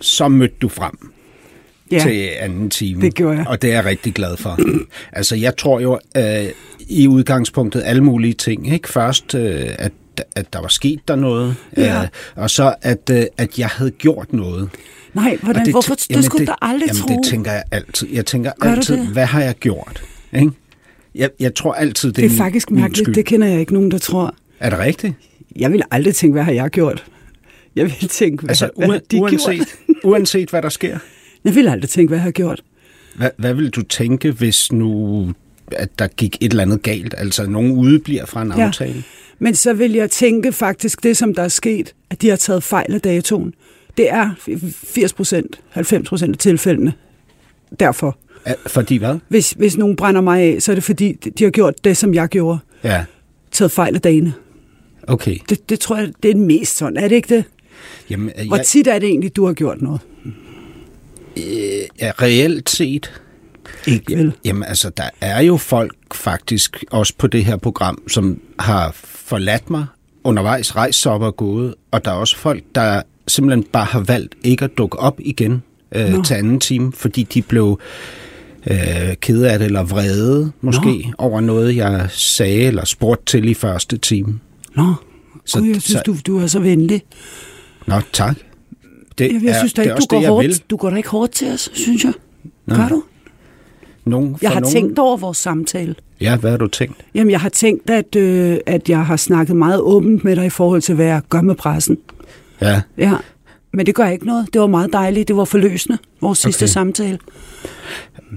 så mødte du frem Ja, til anden time. det gjorde jeg. Og det er jeg rigtig glad for. altså, jeg tror jo øh, i udgangspunktet alle mulige ting. Ikke? Først, øh, at, at der var sket der noget, Ja. øh, og så at, øh, at jeg havde gjort noget. Nej, hvordan, Og det, hvorfor? Det skulle du da aldrig jamen, tro. det tænker jeg altid. Jeg tænker Gør du altid, det? hvad har jeg gjort? Ikke? Jeg, jeg tror altid, det, det er min- faktisk min mærkeligt. skyld. Det kender jeg ikke nogen, der tror. Er det rigtigt? Jeg vil aldrig tænke, hvad har jeg gjort? Jeg vil tænke, hvad, Altså, hvad de uanset, gjort? uanset hvad der sker. Jeg vil aldrig tænke, hvad jeg har gjort. Hvad, hvad vil du tænke, hvis nu at der gik et eller andet galt? Altså, nogen udebliver fra en Ja. aftale? Men så vil jeg tænke faktisk, det som der er sket, at de har taget fejl af datoen. Det er 80 procent, 90 procent af tilfældene. Derfor. Fordi hvad? Hvis, hvis nogen brænder mig af, så er det fordi, de har gjort det, som jeg gjorde. Ja, Taget fejl af dagene. okay. Det, det tror jeg, det er mest sådan. Er det ikke det? Jamen, øh, Hvor jeg, tit er det egentlig, du har gjort noget? ja, reelt set, Ikke vel? jamen altså, der er jo folk faktisk, også på det her program, som har forladt mig undervejs, rejst op og gået, og der er også folk, der simpelthen bare har valgt ikke at dukke op igen øh, Nå. til anden time, fordi de blev øh, kede af det, eller vrede måske, Nå. over noget, jeg sagde eller spurgte til i første time. Nå, Så- så, Gud, jeg synes, så- du, du er så venlig. Nå, tak. Det Jeg, jeg synes da det ikke, er du går, det, hårdt, vil. du går da ikke hårdt til os, synes jeg. Nå. Gør du? Nogen, Jeg har nogen... tænkt over vores samtale. Ja, hvad har du tænkt? Jamen, jeg har tænkt, at, øh, at jeg har snakket meget åbent med dig i forhold til, hvad jeg gør med pressen. Ja, Ja, men det gør ikke noget. Det var meget dejligt. Det var forløsende, vores sidste Okay. samtale.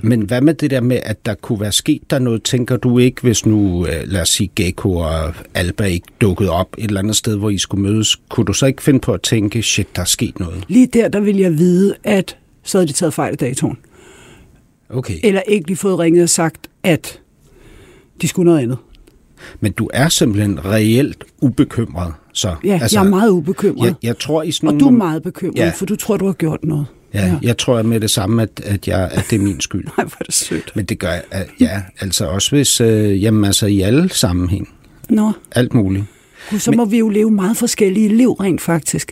men hvad med det der med, at der kunne være sket der noget? Tænker du ikke, hvis nu, øh, lad os sige, Gecko og Alba ikke dukkede op et eller andet sted, hvor I skulle mødes, kunne du så ikke finde på at tænke, shit, der er sket noget? Lige der, der vil jeg vide, at så havde de taget fejl af datoen. Okay, Eller ikke lige fået ringet og sagt, at de skulle noget andet. men du er simpelthen reelt ubekymret, så? Ja, altså, jeg er meget ubekymret. Jeg, jeg tror i sådan og nogle du er meget bekymret, Ja. ja. for du tror, du har gjort noget. Ja, jeg tror med det samme, at, at, jeg, at det er min skyld. Nej, hvor er det sødt. Men det gør jeg, at- ja, altså også hvis, øh, jamen altså i alle sammenhæng, Nå, alt muligt. Gud, så må vi jo leve meget forskellige liv rent faktisk.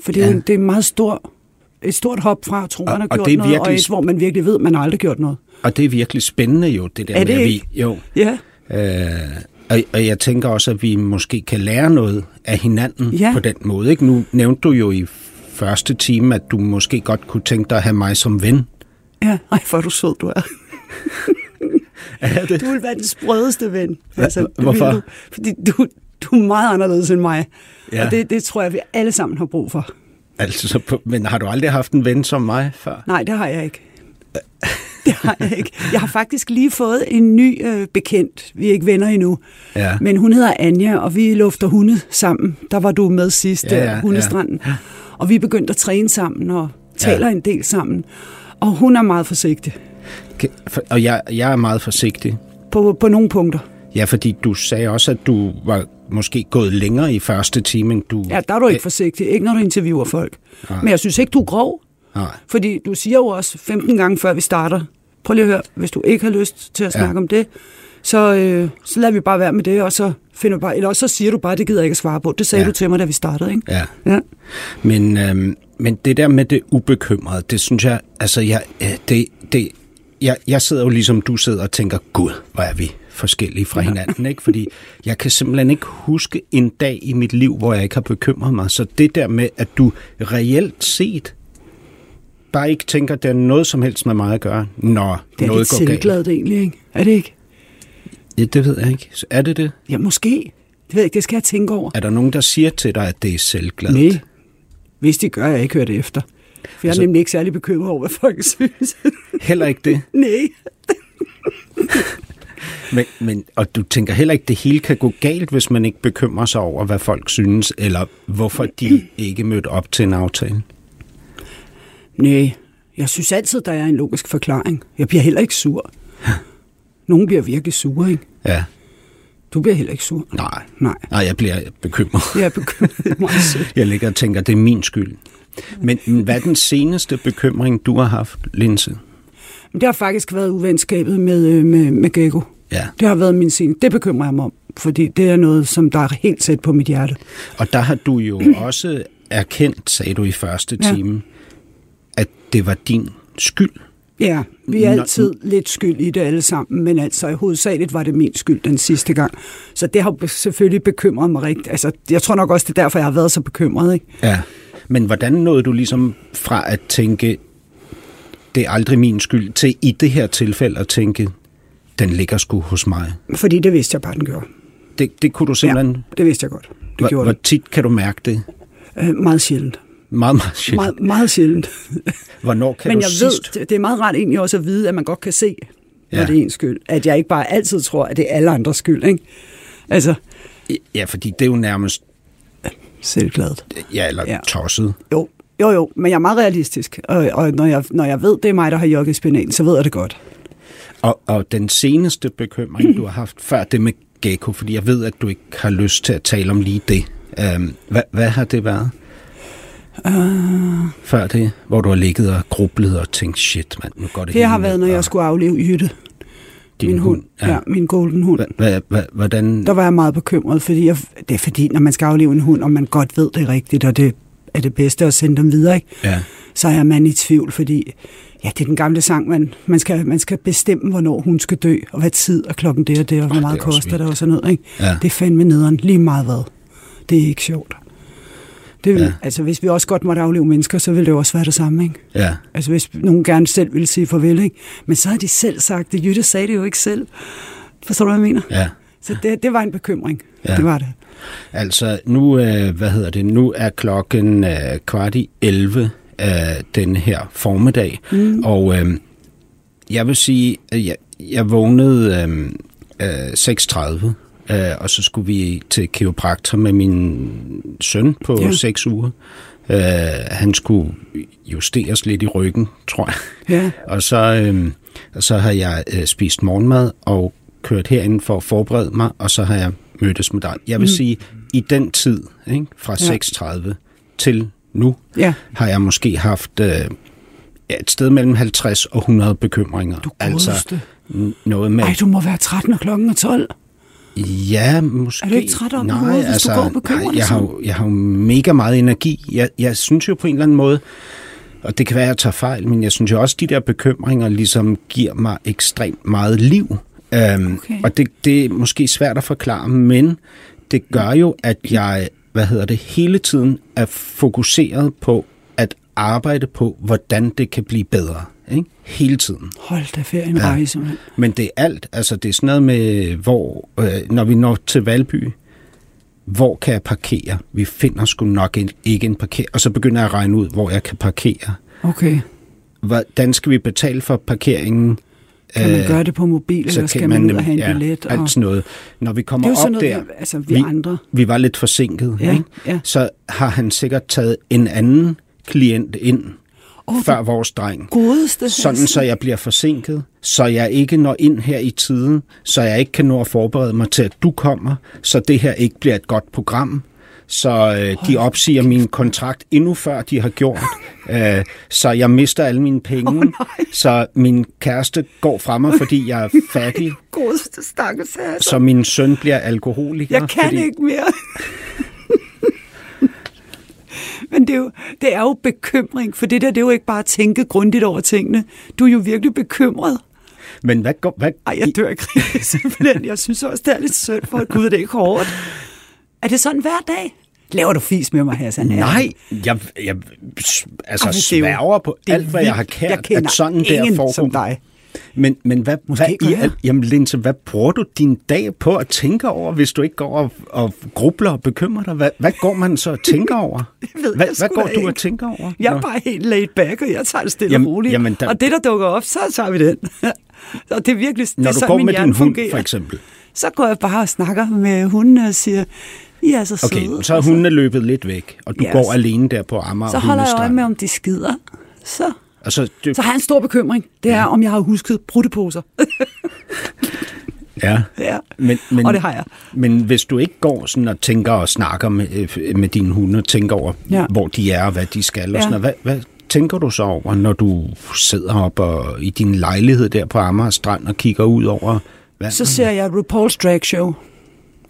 For det er, Ja. ja. det er meget stor, et stort hop fra at tro, Og- man har og gjort det er noget, og virkelig- et, hvor man virkelig ved, man har aldrig gjort noget. Og det er virkelig spændende jo, det der Er det med, at vi, ikke? jo, Ja, Øh, og, og jeg tænker også, at vi måske kan lære noget af hinanden Ja. på den måde. Ikke? Nu nævnte du jo i første time, at du måske godt kunne tænke dig at have mig som ven. ja. Ej, hvor du sød, du er. Er det? Du vil være den sprødeste ven. Altså, hvorfor? Du, fordi du, du er meget anderledes end mig. Ja. Og det, det tror jeg, vi alle sammen har brug for. Altså, men har du aldrig haft en ven som mig før? Nej, det har jeg ikke. Det har jeg ikke. Jeg har faktisk lige fået en ny øh, bekendt. Vi er ikke venner endnu. Ja. Men hun hedder Anja, og vi lufter hunde sammen. Der var du med sidst, Ja, ja, ja, hundestranden. Ja. Og vi er begyndt at træne sammen og taler Ja. en del sammen. Og hun er meget forsigtig Og jeg, jeg er meget forsigtig. på, på nogle punkter. Ja, fordi du sagde også, at du var måske gået længere i første time, end du... Ja, der er du ikke forsigtig. Ikke når du interviewer folk. Nej. Men jeg synes ikke, du er grov. Nej. Fordi du siger jo også 15 gange, før vi starter. Prøv lige at høre, hvis du ikke har lyst til at Ja. snakke om det, så, øh, så lader vi bare være med det, og så finder bare, eller også så siger du bare, det gider jeg ikke at svare på. Det sagde Ja. ja. du til mig, da vi startede, ikke? Ja. Ja. Men, øhm, men det der med det ubekymrede, det synes jeg, altså jeg, øh, det, det, jeg, jeg sidder jo ligesom du sidder og tænker, gud, hvor er vi forskellige fra hinanden, ikke? Fordi jeg kan simpelthen ikke huske en dag i mit liv, hvor jeg ikke har bekymret mig. Så det der med, at du reelt set bare ikke tænker, at det er noget som helst med mig at gøre, når Det er noget lidt går galt. selvgladet egentlig, ikke? Er det ikke? Ja, det ved jeg ikke. Så Er det det? Ja, måske. Det ved jeg ikke, det skal jeg tænke over. Er der nogen, der siger til dig, at det er selvgladt? Nej. Hvis de gør, jeg ikke hørt efter. For jeg er Altså- nemlig ikke særlig bekymret over, hvad folk synes. Heller ikke det. Nej. Men, men, og du tænker heller ikke, at det hele kan gå galt, hvis man ikke bekymrer sig over, hvad folk synes, eller hvorfor de ikke mødte op til en aftale? Nej, jeg synes altid, der er en logisk forklaring. Jeg bliver heller ikke sur. Nogen bliver virkelig sure, ikke? Ja. Du bliver heller ikke sur. Nej. Nej. Nej, jeg bliver bekymret. Jeg er bekymret. Jeg ligger og tænker, det er min skyld. Men hvad er den seneste bekymring, du har haft, Linse? Det har faktisk været uvenskabet med, øh, med, med Gekko. Ja. Det har været min scene. Det bekymrer jeg mig om, fordi det er noget, som der er helt tæt på mit hjerte. Og der har du jo også erkendt, sagde du i første Ja. At det var din skyld. Ja, vi er Nå- altid lidt skyld i det alle sammen, men altså hovedsageligt var det min skyld den sidste gang. Så det har selvfølgelig bekymret mig rigtigt. Altså, jeg tror nok også, det er derfor, jeg har været så bekymret. Ikke? Ja. Men hvordan nåede du ligesom fra at tænke, det er aldrig min skyld, til i det her tilfælde at tænke, den ligger sgu hos mig? Fordi det vidste jeg bare, den gjorde. Det, det kunne du simpelthen... Ja, det vidste jeg godt. Det hvor, gjorde hvor tit kan du mærke det? Øh, meget sjældent. Meget, meget sjældent. Meget, meget sjældent. Hvornår kan Men du jeg sidst... ved, det- er meget rart egentlig også at vide, at man godt kan se, når Ja. det er ens skyld. At jeg ikke bare altid tror, at det er alle andres skyld. Ikke? Altså, Ja, fordi det er jo nærmest... selvgladet. Ja, eller Ja. tosset. Jo, jo, jo, men jeg er meget realistisk. Og, og når, jeg, når jeg ved, det er mig, der har jogget spinaten, så ved jeg det godt. Og, og den seneste bekymring, du har haft før det med Gecko, fordi jeg ved, at du ikke har lyst til at tale om lige det. Um, hvad, hvad har det været? Uh, Før det, hvor du har ligget og grublet og tænkt, shit, mand, nu går det det har været, når jeg og skulle afleve Jytte, din min hund. Ja. ja, min golden hund. Hva, hva, hvordan... Der var jeg meget bekymret, fordi jeg, det er fordi, når man skal afleve en hund, og man godt ved det rigtigt, og det er det bedste at sende dem videre, ikke? Ja, så er man i tvivl, fordi ja, det er den gamle sang, man, man, skal, man skal bestemme, hvornår hun skal dø, og hvad tid, og klokken det og det, og hvor meget det er koster det, og sådan noget. Ikke? Ja. Det er fandme nederen, lige meget hvad. Det er ikke sjovt. Det vil, Ja. Altså, hvis vi også godt måtte afleve mennesker, så ville det jo også være det samme, ikke? ja. Altså, hvis nogen gerne selv ville sige farvel, ikke? Men så har de selv sagt det. Jytte sagde det jo ikke selv. Forstår du, hvad jeg mener? ja. Så det, det var en bekymring. Ja. Det var det. Altså, nu, øh, hvad hedder det, nu er klokken øh, kvart i 11 øh, den her formiddag, mm. og øh, jeg vil sige, at jeg, jeg vågnede øh, øh, 6.30, øh, og så skulle vi til kiropraktor med min søn på Ja. 6 uger. Øh, han skulle justeres lidt i ryggen, tror jeg. Ja. Og så, øh, og så har jeg øh, spist morgenmad og kørt herind for at forberede mig, og så har jeg mødtes med dig. Jeg vil mm. sige, i den tid, ikke, fra Ja. 6.30 til nu, Ja. har jeg måske haft øh, et sted mellem 50 og 100 bekymringer. Du altså godeste. n- noget med... Ej, du må være træt, når klokken er 12. Ja, måske. Er du ikke træt i Nej, hovedet, hvis du altså, går og bekymrer nej, jeg har, jo, jeg har jo mega meget energi. Jeg, jeg synes jo på en eller anden måde, og det kan være, at jeg tager fejl, men jeg synes jo også, at de der bekymringer ligesom giver mig ekstremt meget liv. Øhm, Okay. Og det, det er måske svært at forklare, men det gør jo, at jeg hvad hedder det, hele tiden er fokuseret på at arbejde på, hvordan det kan blive bedre. Ikke? Hele tiden. Hold da ferie en Ja. rejse, mand. Men det er alt. Altså, det er sådan noget med, hvor, øh, når vi når til Valby, hvor kan jeg parkere? Vi finder sgu nok en, ikke en parker. Og så begynder jeg at regne ud, hvor jeg kan parkere. Okay. Hvordan skal vi betale for parkeringen? Kan man Øh, gøre det på mobil, eller skal man, ud og have en ja, billet? Og... alt sådan noget. Når vi kommer er op noget, der, vi, altså vi, vi- andre. vi var lidt forsinket, Ja, ikke? ja. så har han sikkert taget en anden klient ind, Åh, før vores dreng. Godeste. Sådan, så jeg bliver forsinket, så jeg ikke når ind her i tiden, så jeg ikke kan nå at forberede mig til, at du kommer, så det her ikke bliver et godt program, så øh, de opsiger min kontrakt endnu før de har gjort, øh, så jeg mister alle mine penge, nej. så min kæreste går fra mig, fordi jeg er fattig, Godeste stakkels så min søn bliver alkoholiker. Jeg kan fordi, ikke mere. Men det er, jo, det er jo bekymring, for det der, det er jo ikke bare at tænke grundigt over tingene. Du er jo virkelig bekymret. Men hvad går... Hvad, Ej, jeg dør ikke simpelthen. Jeg synes også, det er lidt synd for, at Gud, det er ikke hårdt. Er det sådan hver dag? Laver du fis med mig, Hassan? Nej, jeg, jeg altså Ej, er sværger på alt, hvad jeg har kært, Jeg at sådan ingen der foregår. som dig. Men, men hvad, Måske hvad, al- jamen, Linse, hvad bruger du din dag på at tænke over, hvis du ikke går og, og grubler og bekymrer dig? Hvad, hvad går man så og tænker over? ved hvad, jeg hvad går da du ikke. og tænker over? Jeg Nå. er bare helt laid back, og jeg tager det stille Jamen- og roligt. jamen, der- Og det, der dukker op, så tager vi den. og det er virkelig det Når er du sådan, går min med din hund, fungerer. for eksempel. Så går jeg bare og snakker med hundene og siger, I er så Okay, søde. så er hundene løbet lidt væk, og du Yes. går alene der på Amager Så holder jeg øje med, om de skider. så, Altså, du, så har jeg en stor bekymring. Det er, om jeg har husket brutteposer. ja. ja. Men, men, Og det har jeg. Men hvis du ikke går sådan og tænker og snakker med, øh, med dine hunde, og tænker over, ja. Ja. hvor de er og hvad de skal, og Ja. sådan noget, hvad, hvad tænker du så over, når du sidder op og, i din lejlighed der på Amager Strand og kigger ud over hvad, Så ser jeg RuPaul's Drag Show.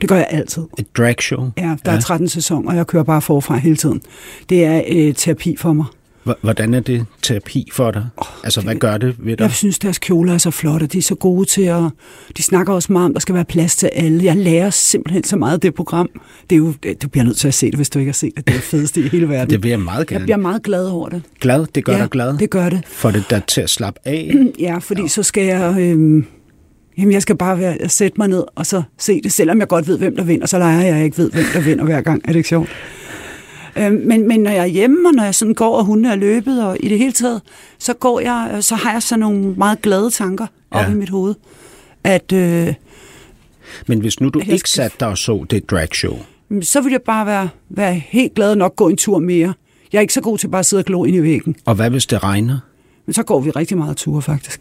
Det gør jeg altid. et dragshow? Ja, der er 13 sæsoner, og jeg kører bare forfra hele tiden. Det er øh, terapi for mig. Hvordan er det terapi for dig? Oh, altså, hvad gør det ved dig? Jeg synes, deres kjoler er så flotte. De er så gode til at... De snakker også meget om, at der skal være plads til alle. Jeg lærer simpelthen så meget af det program. Det er jo, du bliver nødt til at se det, hvis du ikke har set det. Det er det fedeste i hele verden. Det vil jeg meget jeg gerne. bliver meget glad over det. Glad? Det gør ja, dig glad? det gør det. Får det dig til at slappe af? Ja, fordi ja. så skal jeg... Øh, jamen, jeg skal bare være, sætte mig ned og så se det. Selvom jeg godt ved, hvem der vinder, så leger jeg, jeg ikke ved, hvem der vinder hver gang. Er det ikke sjovt? Øh, men, men når jeg er hjemme, og når jeg sådan går, og hunde er løbet, og i det hele taget, så går jeg, øh, så har jeg sådan nogle meget glade tanker op Ja. i mit hoved. At øh, Men hvis nu du ikke skal- satte dig og så det dragshow, så vil jeg bare være, være helt glad og nok gå en tur mere. Jeg er ikke så god til bare at sidde og glo ind i væggen. og hvad hvis det regner? Men så går vi rigtig meget ture, faktisk.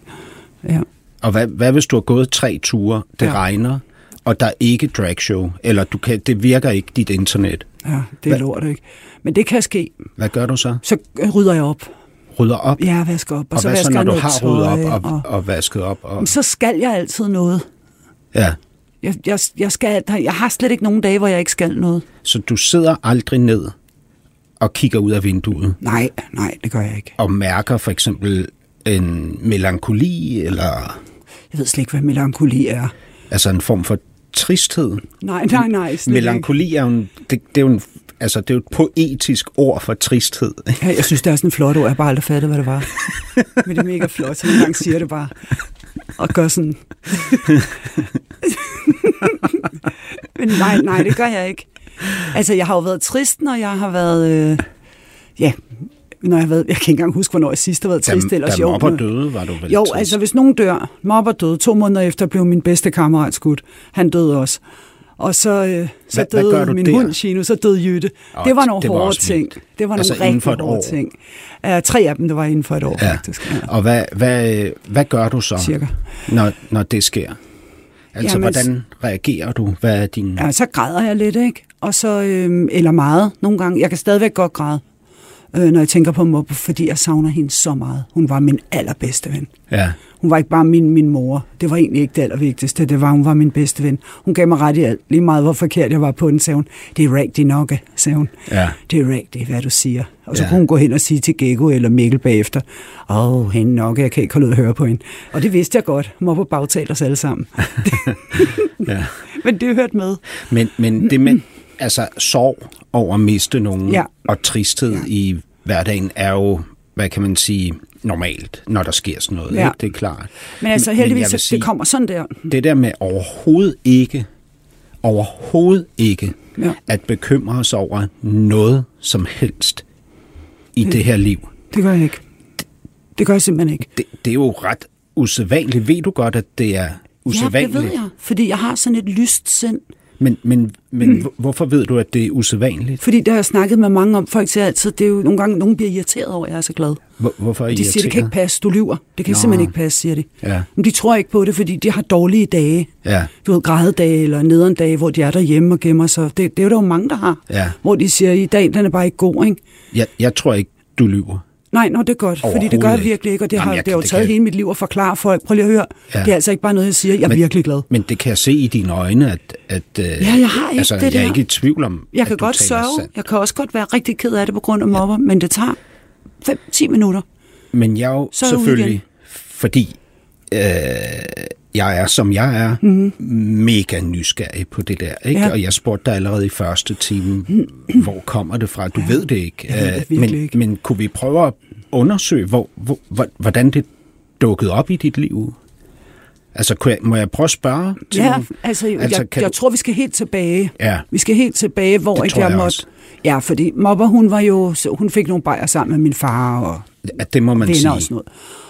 Ja. Og hvad, hvad hvis du har gået tre ture, det. Ja. regner, og der er ikke dragshow, eller du kan, det virker ikke dit internet. Ja, det er Hvad- lort, ikke? Men det kan ske. Hvad gør du så? Så rydder jeg op. Rydder op? Ja, vasker op. Og, og så hvad så, når du har ryddet op og, og, og vasket op? Og, så skal jeg altid noget. ja. Jeg, jeg, jeg, skal, jeg har slet ikke nogen dage, hvor jeg ikke skal noget. Så du sidder aldrig ned og kigger ud af vinduet Nej, nej, det gør jeg ikke. og mærker for eksempel en melankoli, eller Jeg ved slet ikke, hvad melankoli er. altså en form for tristhed. Nej, nej, nej. Melankoli er jo en, det, det er jo en, altså det er jo et poetisk ord for tristhed. Ja, jeg synes, det er sådan en flot ord. Jeg har bare aldrig fattet, hvad det var. Men det er mega flot, så nogle gange siger det bare. Og gør sådan... Men nej, nej, det gør jeg ikke. Altså, jeg har jo været trist, når jeg har været... Øh, ja, når jeg har været... Jeg kan ikke engang huske, hvornår jeg sidst har været trist. Da, ellers da jo, mopper men- døde, var du vel Jo, trist? altså hvis nogen dør, mobber døde, to måneder efter blev min bedste kammerat skudt. Han døde også. Og så, øh, så Hvad- hvad døde du min der? hund, Chino, så døde Jytte. Åh, det var nogle det var hårde ting. Det var Altså nogle rigtig for et hårde år? ting. Uh, tre af dem, det var inden for et år, Ja. faktisk. Ja. Og hvad, hvad, hvad gør du så, Cirka. når, når det sker? Altså, Jamen, hvordan reagerer du? Hvad er din... Ja, så græder jeg lidt, ikke? Og så, øh, eller meget nogle gange. Jeg kan stadigvæk godt græde, øh, når jeg tænker på mobber, fordi jeg savner hende så meget. Hun var min allerbedste ven. Ja. Hun var ikke bare min, min mor. Det var egentlig ikke det allervigtigste. Det var, hun var min bedste ven. Hun gav mig ret i alt. Lige meget, hvor forkert jeg var på den, sagde hun. Det er rigtigt nok, sagde hun. Ja. Det er rigtigt, hvad du siger. Og så Ja. kunne hun gå hen og sige til Gego eller Mikkel bagefter, åh, oh, hende nok, jeg kan ikke holde ud at høre på hende. Og det vidste jeg godt. På bagtale os alle sammen. ja. Men det hørte med. Men, men det med altså, sorg over at miste nogen Ja. og tristhed ja. i hverdagen er jo, hvad kan man sige, normalt, når der sker sådan noget. Ja. Ikke? Det er klart. Men altså heldigvis, vil så det kommer sådan der. det der med overhovedet ikke, overhovedet ikke, Ja. at bekymre os over noget som helst i det her liv. Det gør jeg ikke. Det gør jeg simpelthen ikke. Det, det er jo ret usædvanligt. Ved du godt, at det er Ja, usædvanligt? det ved jeg. Fordi jeg har sådan et lyst sind. Men, men, men mm. hvorfor ved du, at det er usædvanligt? Fordi det har jeg snakket med mange om. Folk siger altid, det er jo nogle gange, nogen bliver irriteret over, at jeg er så glad. Hvor, hvorfor er I De siger, det kan ikke passe, du lyver. Det kan Nå. simpelthen ikke passe, siger de. Ja. Men de tror ikke på det, fordi de har dårlige dage. Ja. Du ved, grædedage eller nederen dage, hvor de er derhjemme og gemmer sig. Det, det er jo der jo mange, der har. Ja. Hvor de siger, i dag, den er bare ikke god, ikke? Jeg, jeg tror ikke, du lyver. Nej, nå, det er godt, fordi det gør jeg virkelig ikke, og det Jamen, har, jeg det har jo taget kan- hele mit liv at forklare folk. Prøv lige at høre. Ja. Det er altså ikke bare noget, jeg siger. Jeg er Men- virkelig glad. Men det kan jeg se i dine øjne, at... at ja, jeg har ikke altså, det Jeg er ikke i tvivl om, Jeg kan godt sørge. sandt. Jeg kan også godt være rigtig ked af det på grund af mobber, men det tager 5-10 minutter. Men jeg er jo Så selvfølgelig, fordi øh, jeg er, som jeg er, mm. mega nysgerrig på det der. Ikke? Ja. Og jeg spurgte dig allerede i første time, hvor kommer det fra? Du ja. ved det ikke. Jeg ved det Øh, men, ikke. men kunne vi prøve at undersøge, hvor, hvor, hvor, hvordan det dukkede op i dit liv? Altså, kunne jeg, må jeg prøve at spørge? Til Ja, altså, Altså, altså jeg, kan jeg du- tror, vi skal helt tilbage. Ja. Vi skal helt tilbage, hvor Det ikke jeg jeg måtte... også. Ja, fordi mobber, hun var jo... Hun fik nogle bajer sammen med min far og At det må man sige. og sådan noget.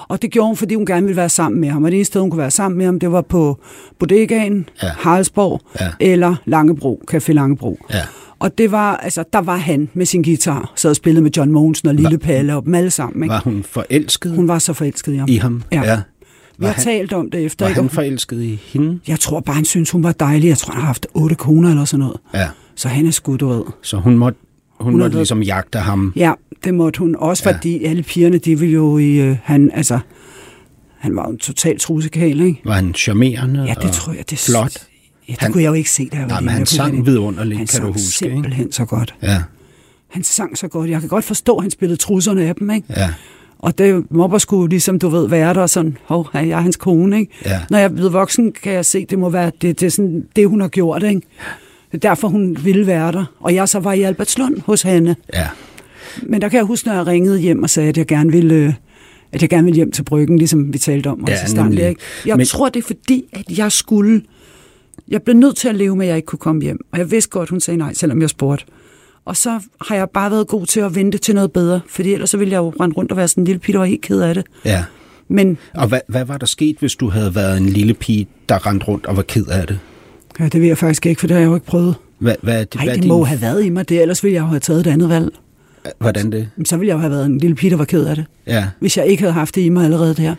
Og det gjorde hun, fordi hun gerne ville være sammen med ham. Og det eneste sted, hun kunne være sammen med ham, det var på Bodegaen, Ja. ja. Haraldsborg Ja. eller Langebro, Café Langebro. Ja. Og det var, altså, der var han med sin guitar, sad og spillede med John Mogensen og Lille Palle og dem alle sammen. Ikke? Var hun forelsket Hun var så forelsket i ham. i ham? Ja. ja. Vi har talt om det efter. Var ikke? han forelsket i hende? Jeg tror bare, han synes, hun var dejlig. Jeg tror, han har haft otte koner eller sådan noget. Ja. Så han er sgu, du ved. Så hun måtte, hun Hun måtte ligesom jagte ham. Ja, det måtte hun. Også Ja. fordi alle pigerne, de ville jo i... Øh, han, altså, han var jo en total trusekale, ikke? Var han charmerende Ja, det tror jeg. Det, flot? Ja, det Han- kunne jeg jo ikke se, da jeg var Nej, men han sang ikke- vidunderligt, han kan du sang huske, ikke? simpelthen så godt. Ja, Han sang så godt. Jeg kan godt forstå, at han spillede trusserne af dem, ikke? ja, Og det mobber skulle ligesom, du ved, være der sådan, hov, er jeg hans kone, ikke? Ja. Når jeg er blevet voksen, kan jeg se, det må være det, det, er sådan, det hun har gjort, ikke? Det er derfor, hun ville være der. Og jeg så var i Albertslund hos hende. ja. Men der kan jeg huske, når jeg ringede hjem og sagde, at jeg gerne ville, øh, at jeg gerne ville hjem til bryggen, ligesom vi talte om. Ja, i starten? Jeg Men... tror, det er fordi, at jeg skulle... Jeg blev nødt til at leve med, at jeg ikke kunne komme hjem. Og jeg vidste godt, hun sagde nej, selvom jeg spurgte. Og så har jeg bare været god til at vente til noget bedre, fordi ellers så ville jeg jo rende rundt og være sådan en lille pige, der var helt ked af det. ja. Men Og hvad, hvad var der sket, hvis du havde været en lille pige, der rendte rundt og var ked af det? Ja, det ved jeg faktisk ikke, for det har jeg jo ikke prøvet. Hvad, hvad det, Nej, hvad det din- må have været i mig det, ellers ville jeg jo have taget et andet valg. Hvordan det? Men Så ville jeg jo have været en lille pige, der var ked af det, Ja. hvis jeg ikke havde haft det i mig allerede der.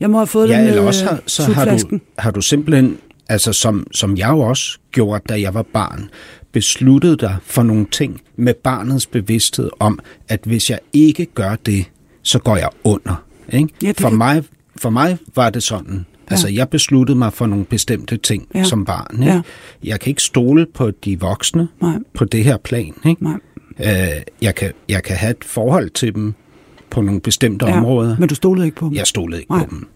Jeg må have fået Ja, det med eller også øh, har, så har du, har du simpelthen, altså som, som jeg jo også gjorde, da jeg var barn, besluttet dig for nogle ting med barnets bevidsthed om, at hvis jeg ikke gør det, så går jeg under. Ikke? Ja, det for, kan- mig, for mig var det sådan. Altså, jeg besluttede mig for nogle bestemte ting ja. som barn. Ikke? Ja. Jeg kan ikke stole på de voksne Nej. på det her plan. Ikke? Nej. Øh, jeg, kan, jeg kan have et forhold til dem på nogle bestemte ja. områder. Men du stolede ikke på dem? Jeg stolede ikke Nej. på dem.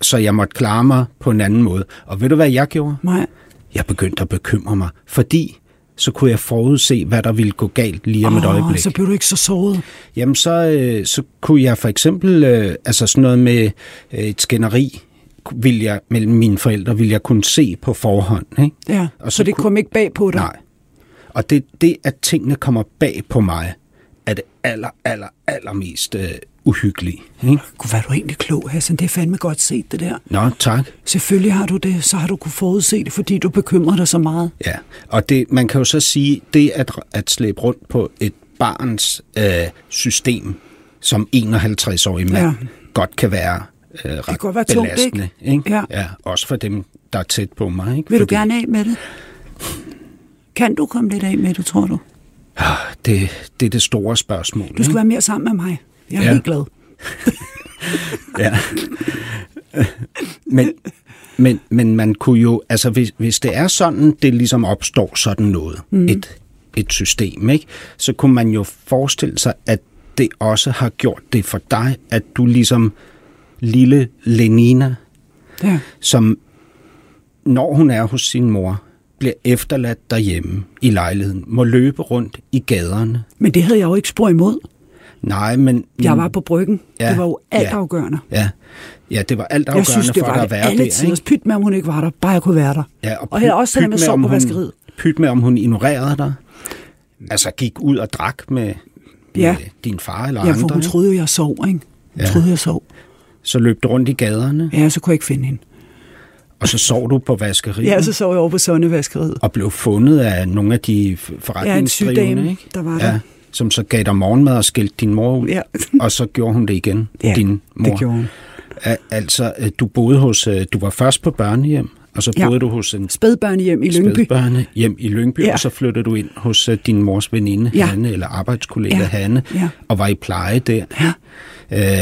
Så jeg måtte klare mig på en anden måde. Og ved du, hvad jeg gjorde? Nej. Jeg begyndte at bekymre mig, fordi så kunne jeg forudse, hvad der ville gå galt lige om et Åh, øjeblik. så blev du ikke så såret. Jamen, så, øh, så kunne jeg for eksempel, øh, altså sådan noget med øh, et skænderi, vil jeg, mellem mine forældre, ville jeg kunne se på forhånd. Ikke? Ja, Og så, så så det kunne- kom ikke bag på dig? Nej. Og det, det, at tingene kommer bag på mig, er det aller, aller, allermest øh, uhyggelige. Ikke? Gud, hvad er du egentlig klog, Hassan. Det er fandme godt set, det der. Nå, tak. Selvfølgelig har du det. Så har du kunne forudse det, fordi du bekymrer dig så meget. Ja, og det, man kan jo så sige, det at, at slæbe rundt på et barns øh, system, som 51-årig mand, Ja. godt kan være øh, ret kan godt være tungt, belastende. ikke? ikke? Ja. ja. Også for dem, der er tæt på mig. Ikke? Vil du gerne af med det? Kan du komme lidt af med det, tror du? Ah, det, det er det store spørgsmål. Du skal være mere sammen med mig. Jeg er Ja. helt glad. Ja. men, men, men man kunne jo, altså hvis, hvis det er sådan, det ligesom opstår sådan noget, mm. et, et system, ikke? så kunne man jo forestille sig, at det også har gjort det for dig, at du ligesom lille Lenina, Ja. som når hun er hos sin mor, bliver efterladt derhjemme i lejligheden, må løbe rundt i gaderne. Men det havde jeg jo ikke spor imod. Nej, men... Jeg var på bryggen. Ja, Det var jo ja. altafgørende. Ja, ja det var alt Jeg synes, det for var det at være alle der. Ikke? pyt med, om hun ikke var der. Bare jeg kunne være der. Ja, og her også selvom jeg med, sov på hun- vaskeriet. Pyt med, om hun ignorerede dig. Altså gik ud og drak med, Ja. med din far eller Ja, for andre. hun troede jo, jeg sov, ikke? Hun Ja. troede, jeg sov. Så løb du rundt i gaderne, Ja, så kunne jeg ikke finde hende. og så sov du på vaskeriet. Ja, så sov jeg over på Sonnevaskeriet. Og blev fundet af nogle af de f- Ja, en syg forretningsdrivende, dame, ikke? der var der. Ja, som så gav dig morgenmad og skældte din mor ud. Ja. og så gjorde hun det igen, Ja, din mor. det gjorde hun. Altså, øh, du boede hos, øh, du var først på børnehjem, og så Ja. boede du hos en Spædbørnehjem i Lyngby. spædbørne hjem i Lyngby, Ja. ja. og så flyttede du ind hos uh, din mors veninde, Ja. ja. Hanne, eller arbejdskollega Ja. ja. Hanne, Ja. og var i pleje der. Ja.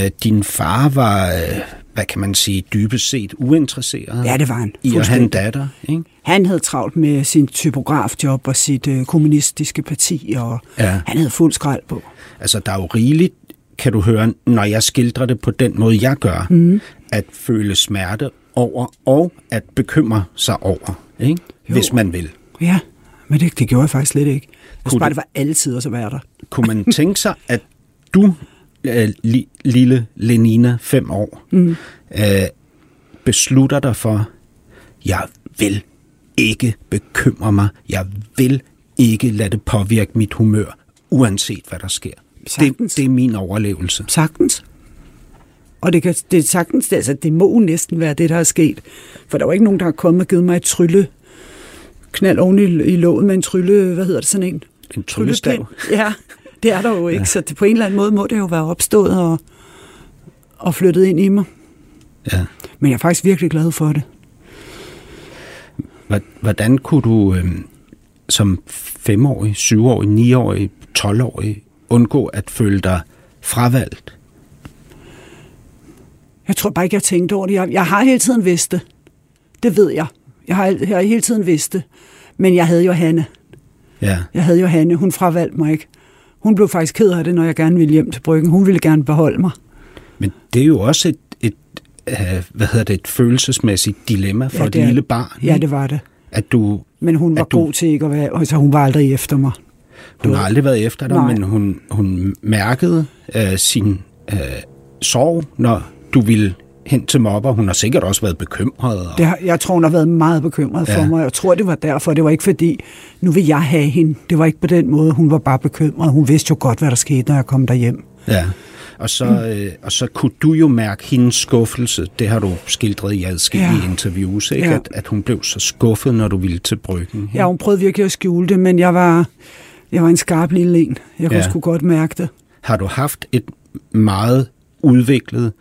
Uh, din far var, uh, hvad kan man sige, dybest set uinteresseret Ja, det var han. i at have en datter. Ikke? Han havde travlt med sin typografjob og sit øh, kommunistiske parti, og Ja. han havde fuld skrald på. Altså, der er jo rigeligt, kan du høre, når jeg skildrer det på den måde, jeg gør, mm. at føle smerte over, og at bekymre sig over, ikke? Jo. hvis man vil. Ja, men det, det gjorde jeg faktisk slet ikke. Jeg synes bare, det var tider, så var der. Kunne man tænke sig, at du, øh, li, lille Lenina, fem år, mm. øh, beslutter dig for, jeg vil ikke bekymre mig, jeg vil ikke lade det påvirke mit humør, uanset hvad der sker. Det, Sagtens. det er min overlevelse. Sagtens. Og det, kan, det er sagtens, altså, det må næsten være det, der er sket. For der var ikke nogen, der har kommet og givet mig et trylle knald oven i, i låget med en trylle, hvad hedder det, sådan en? En tryllestav. Ja, det er der jo ikke, ja. så det, på en eller anden måde må det jo være opstået og, og flyttet ind i mig. Ja. Men jeg er faktisk virkelig glad for det. Hvor- Hvordan kunne du øh, som femårig, syvårig, niårig, 12-årig undgå at føle dig fravalgt? Jeg tror bare ikke, jeg tænkte over det. Jeg, jeg har hele tiden vidst det. Det ved jeg. Jeg har, jeg har hele tiden vidst det. Men jeg havde jo Hanne. Ja. Jeg havde jo Hanne. Hun fravalgte mig ikke. Hun blev faktisk ked af det, når jeg gerne ville hjem til bryggen. Hun ville gerne beholde mig. Men det er jo også et, et øh, hvad hedder det, et følelsesmæssigt dilemma for Ja, et det er- lille barn. Ja, det var det. At du, Men hun var At du- god til ikke at være... Altså, hun var aldrig efter mig. hun har aldrig været efter dig, Nej. men hun, hun mærkede øh, sin øh, sorg, når du ville hen til mobber. Hun har sikkert også været bekymret. Og, Det har, jeg tror, hun har været meget bekymret for Ja. mig. Jeg tror, det var derfor. Det var ikke fordi, nu vil jeg have hende. Det var ikke på den måde. Hun var bare bekymret. Hun vidste jo godt, hvad der skete, når jeg kom derhjem. Ja. Og så, øh, og så kunne du jo mærke hendes skuffelse. Det har du skildret i adskillige Ja. interviews, ikke? Ja. At, at hun blev så skuffet, når du ville til bryggen. Ja, hun prøvede virkelig at skjule det, men jeg var, jeg var en skarp lille en. Jeg kunne Ja. sgu godt mærke det. Har du haft et meget udviklet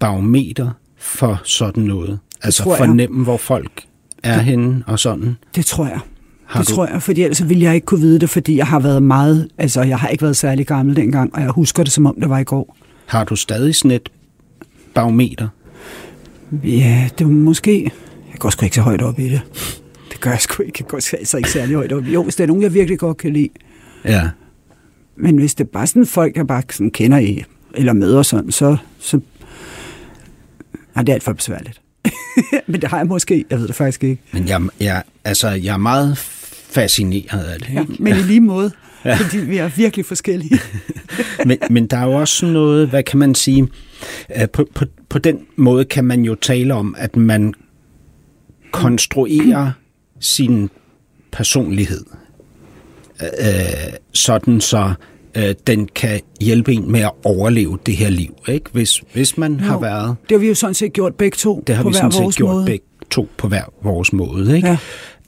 barometer for sådan noget? Altså tror jeg. fornemme, hvor folk er henne og sådan? Det tror jeg. Har det du- tror jeg, fordi ellers ville jeg ikke kunne vide det, fordi jeg har været meget, altså jeg har ikke været særlig gammel dengang, og jeg husker det, som om det var i går. Har du stadig sådan et barometer? Ja, det var måske, jeg går sgu ikke så højt op i det. Det gør jeg sgu ikke. Jeg går altså ikke særlig højt op i Jo, hvis det er nogen, jeg virkelig godt kan lide. Ja. Men hvis det er bare sådan folk, jeg bare sådan kender i, eller møder sådan, så, så nej, det er alt for besværligt. Men det har jeg måske, jeg ved det faktisk ikke. Men jeg, jeg, altså, jeg er meget fascineret af det. Ja, ikke? men i lige måde, ja. fordi vi er virkelig forskellige. men, men der er jo også noget, hvad kan man sige, øh, på, på, på den måde kan man jo tale om, at man konstruerer sin personlighed, øh, sådan så øh, den kan hjælpe en med at overleve det her liv. Ikke? Hvis, hvis man har Jo, været, Det har vi jo sådan set gjort begge to, det har på vi hver sådan set vores gjort måde. begge to på hver vores måde. Ikke? Ja.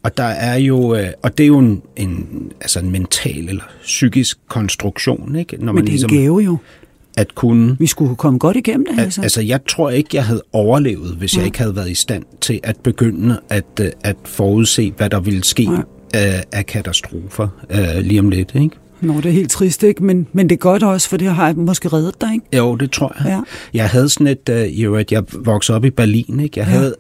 Og der er jo, øh, og det er jo en, en, altså en mental eller psykisk konstruktion, ikke? Når Men det er ligesom en gave jo. at kunne Vi skulle komme godt igennem det, Al- altså. Altså, jeg tror ikke, jeg havde overlevet, hvis jeg ikke havde været i stand til at begynde at, øh, at forudse, hvad der ville ske Nej. øh, af katastrofer øh, lige om lidt, ikke? Nå, det er helt trist, ikke? Men, men det er godt også, for det har jeg måske reddet dig, ikke? Jo, det tror jeg. Ja. Jeg havde sådan et, øh, jo, at jeg voksede op i Berlin, ikke? Jeg Ja. havde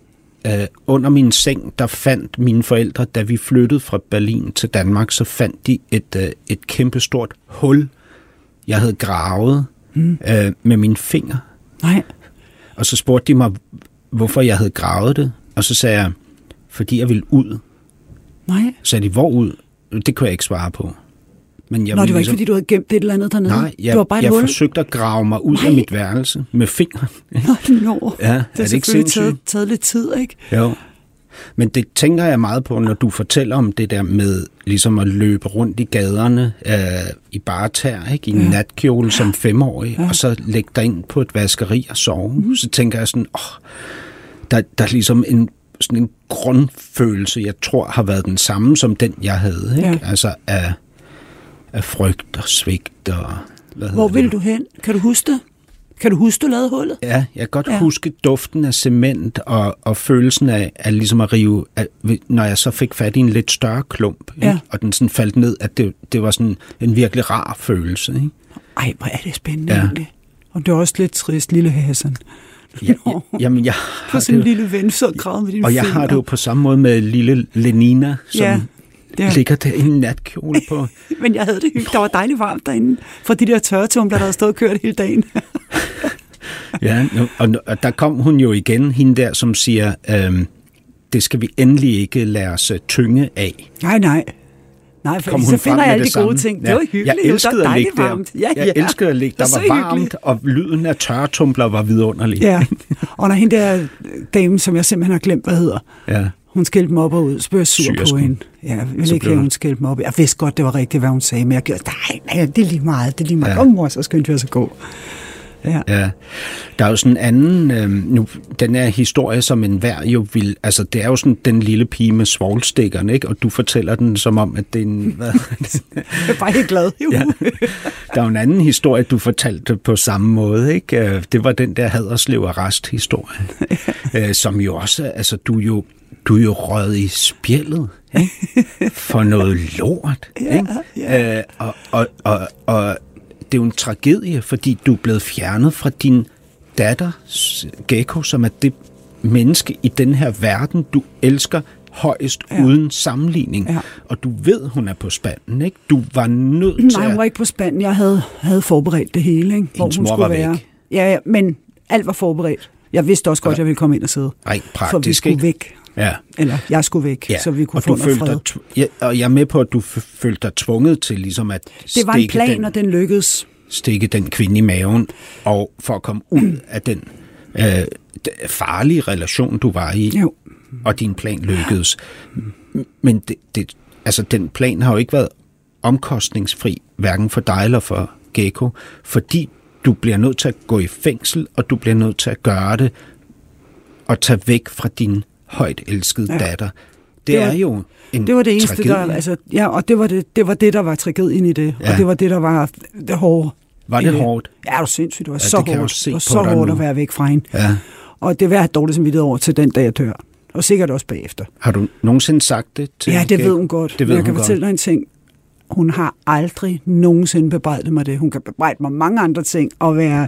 øh, under min seng, der fandt mine forældre, da vi flyttede fra Berlin til Danmark, så fandt de et, øh, et kæmpestort hul, jeg havde gravet mm. øh, med mine fingre. Nej, Og så spurgte de mig, hvorfor jeg havde gravet det. Og så sagde jeg, fordi jeg ville ud. nej. Så sagde de, hvor ud? Det kunne jeg ikke svare på. Men jeg Nå, det var ikke, fordi du havde gemt et eller andet dernede. Nej, jeg, det var bare jeg hul. forsøgte at grave mig ud Nej. af mit værelse med fingre. Nå, nå. Ja, er det det har ikke sindssygt? taget, taget lidt tid, ikke? Jo. Men det tænker jeg meget på, når du fortæller om det der med ligesom at løbe rundt i gaderne øh, i bare tær, ikke? i en ja. natkjole som femårig, ja. og så lægge dig ind på et vaskeri og sove. Mm. Så tænker jeg sådan, åh, der, der er ligesom en, sådan en grundfølelse, jeg tror har været den samme som den, jeg havde. Ikke? Ja. Altså af, af frygt og svigt og... Hvad Hvor vil det? du hen? Kan du huske det? Kan du huske, du lavede hullet? Ja, jeg kan godt Ja. huske duften af cement og, og følelsen af, at ligesom at rive, at, når jeg så fik fat i en lidt større klump, ikke? Ja. og den sådan faldt ned, at det, det var sådan en virkelig rar følelse. Ikke? Ej, hvor er det spændende Ja. egentlig. Og det er også lidt trist, lille Hassan. Ja, ja, jamen, jeg har sådan en det, lille ven, så gravet med dine og jeg har det jo på samme måde med lille Lenina, som Ja, ja, ja. ligger der i en natkjole på. Men jeg havde det hyggeligt. Der var dejligt varmt derinde. For de der tørretumbler, der havde stået og kørt hele dagen. Ja, og, og der kom hun jo igen, hende der, som siger, øhm, det skal vi endelig ikke lade os øh, tynge af. Nej, nej. Nej, for kom så finder jeg alle de gode ting. Det var hyggeligt. Jeg elskede var at ligge der. varmt. Ja, jeg ja. elskede at ligge. Der Det var var varmt, hyggeligt. og lyden af tørretumbler var vidunderlig. Ja, og når hende der dame, som jeg simpelthen har glemt, hvad hedder, ja. Hun skældte mig op og ud, så blev jeg sur på Syersken. hende. Ja, jeg ville Så ikke have, hun skældte mig op. Jeg vidste godt, det var rigtigt, hvad hun sagde, men jeg gjorde, nej, nej, det er lige meget, det er lige meget. Ja. Kom, mor, så skyndte os at gå. Ja. ja. Der er jo sådan en anden, øh, nu, den her historie, som en hver jo vil, altså det er jo sådan den lille pige med svoglstikkerne, ikke? Og du fortæller den som om, at det er en, hvad? Jeg er bare helt glad. Jo. ja. Der er jo en anden historie, du fortalte på samme måde, ikke? Øh, Det var den der Haderslev arrest-historie, øh, som jo også, altså du jo, du er jo røget i spjældet, ikke? For noget lort, ikke? ja. Øh, og, og, og, og det er jo en tragedie, fordi du er blevet fjernet fra din datter, Gecko, som er det menneske i den her verden, du elsker højst Ja. uden sammenligning. Ja. Og du ved, hun er på spanden, ikke? Du var nødt til Nej, hun var at... ikke på spanden. Jeg havde, havde forberedt det hele, ikke? hvor Hendes hun mor skulle var være. væk. Ja, ja, men alt var forberedt. Jeg vidste også godt, at jeg ville komme ind og sidde. Rent For vi praktisk, skulle ikke? væk. Ja. Eller jeg skulle væk, Ja, så vi kunne og få noget fred. dig, ja, og jeg er med på, at du følte dig tvunget til ligesom at Det var en plan, den, og den lykkedes. stikke den kvinde i maven, og for at komme ud af den øh, farlige relation, du var i, Jo. og din plan lykkedes. Men det, det, altså, den plan har jo ikke været omkostningsfri, hverken for dig eller for Gecko, fordi du bliver nødt til at gå i fængsel, og du bliver nødt til at gøre det og tage væk fra din højt elskede Ja. datter. Det, Det var- er jo en Det var det eneste, tragedie. der... Altså, ja, og det var det, det var det, der var tragedien i det. Ja. Og det var det, der var det hårde. Var det hårdt? Ja, det var sindssygt. Det var Ja, så det hårdt. Det var så hårdt nu. at være væk fra hende. Ja. Og det vil jeg dårligt samvittighed over til den dag, jeg dør. Og sikkert også bagefter. Har du nogensinde sagt det til Ja, det ved hun godt. Det ved jeg hun kan godt. fortælle dig en ting. Hun har aldrig nogensinde bebrejdet mig det. Hun kan bebrejde mig mange andre ting, og være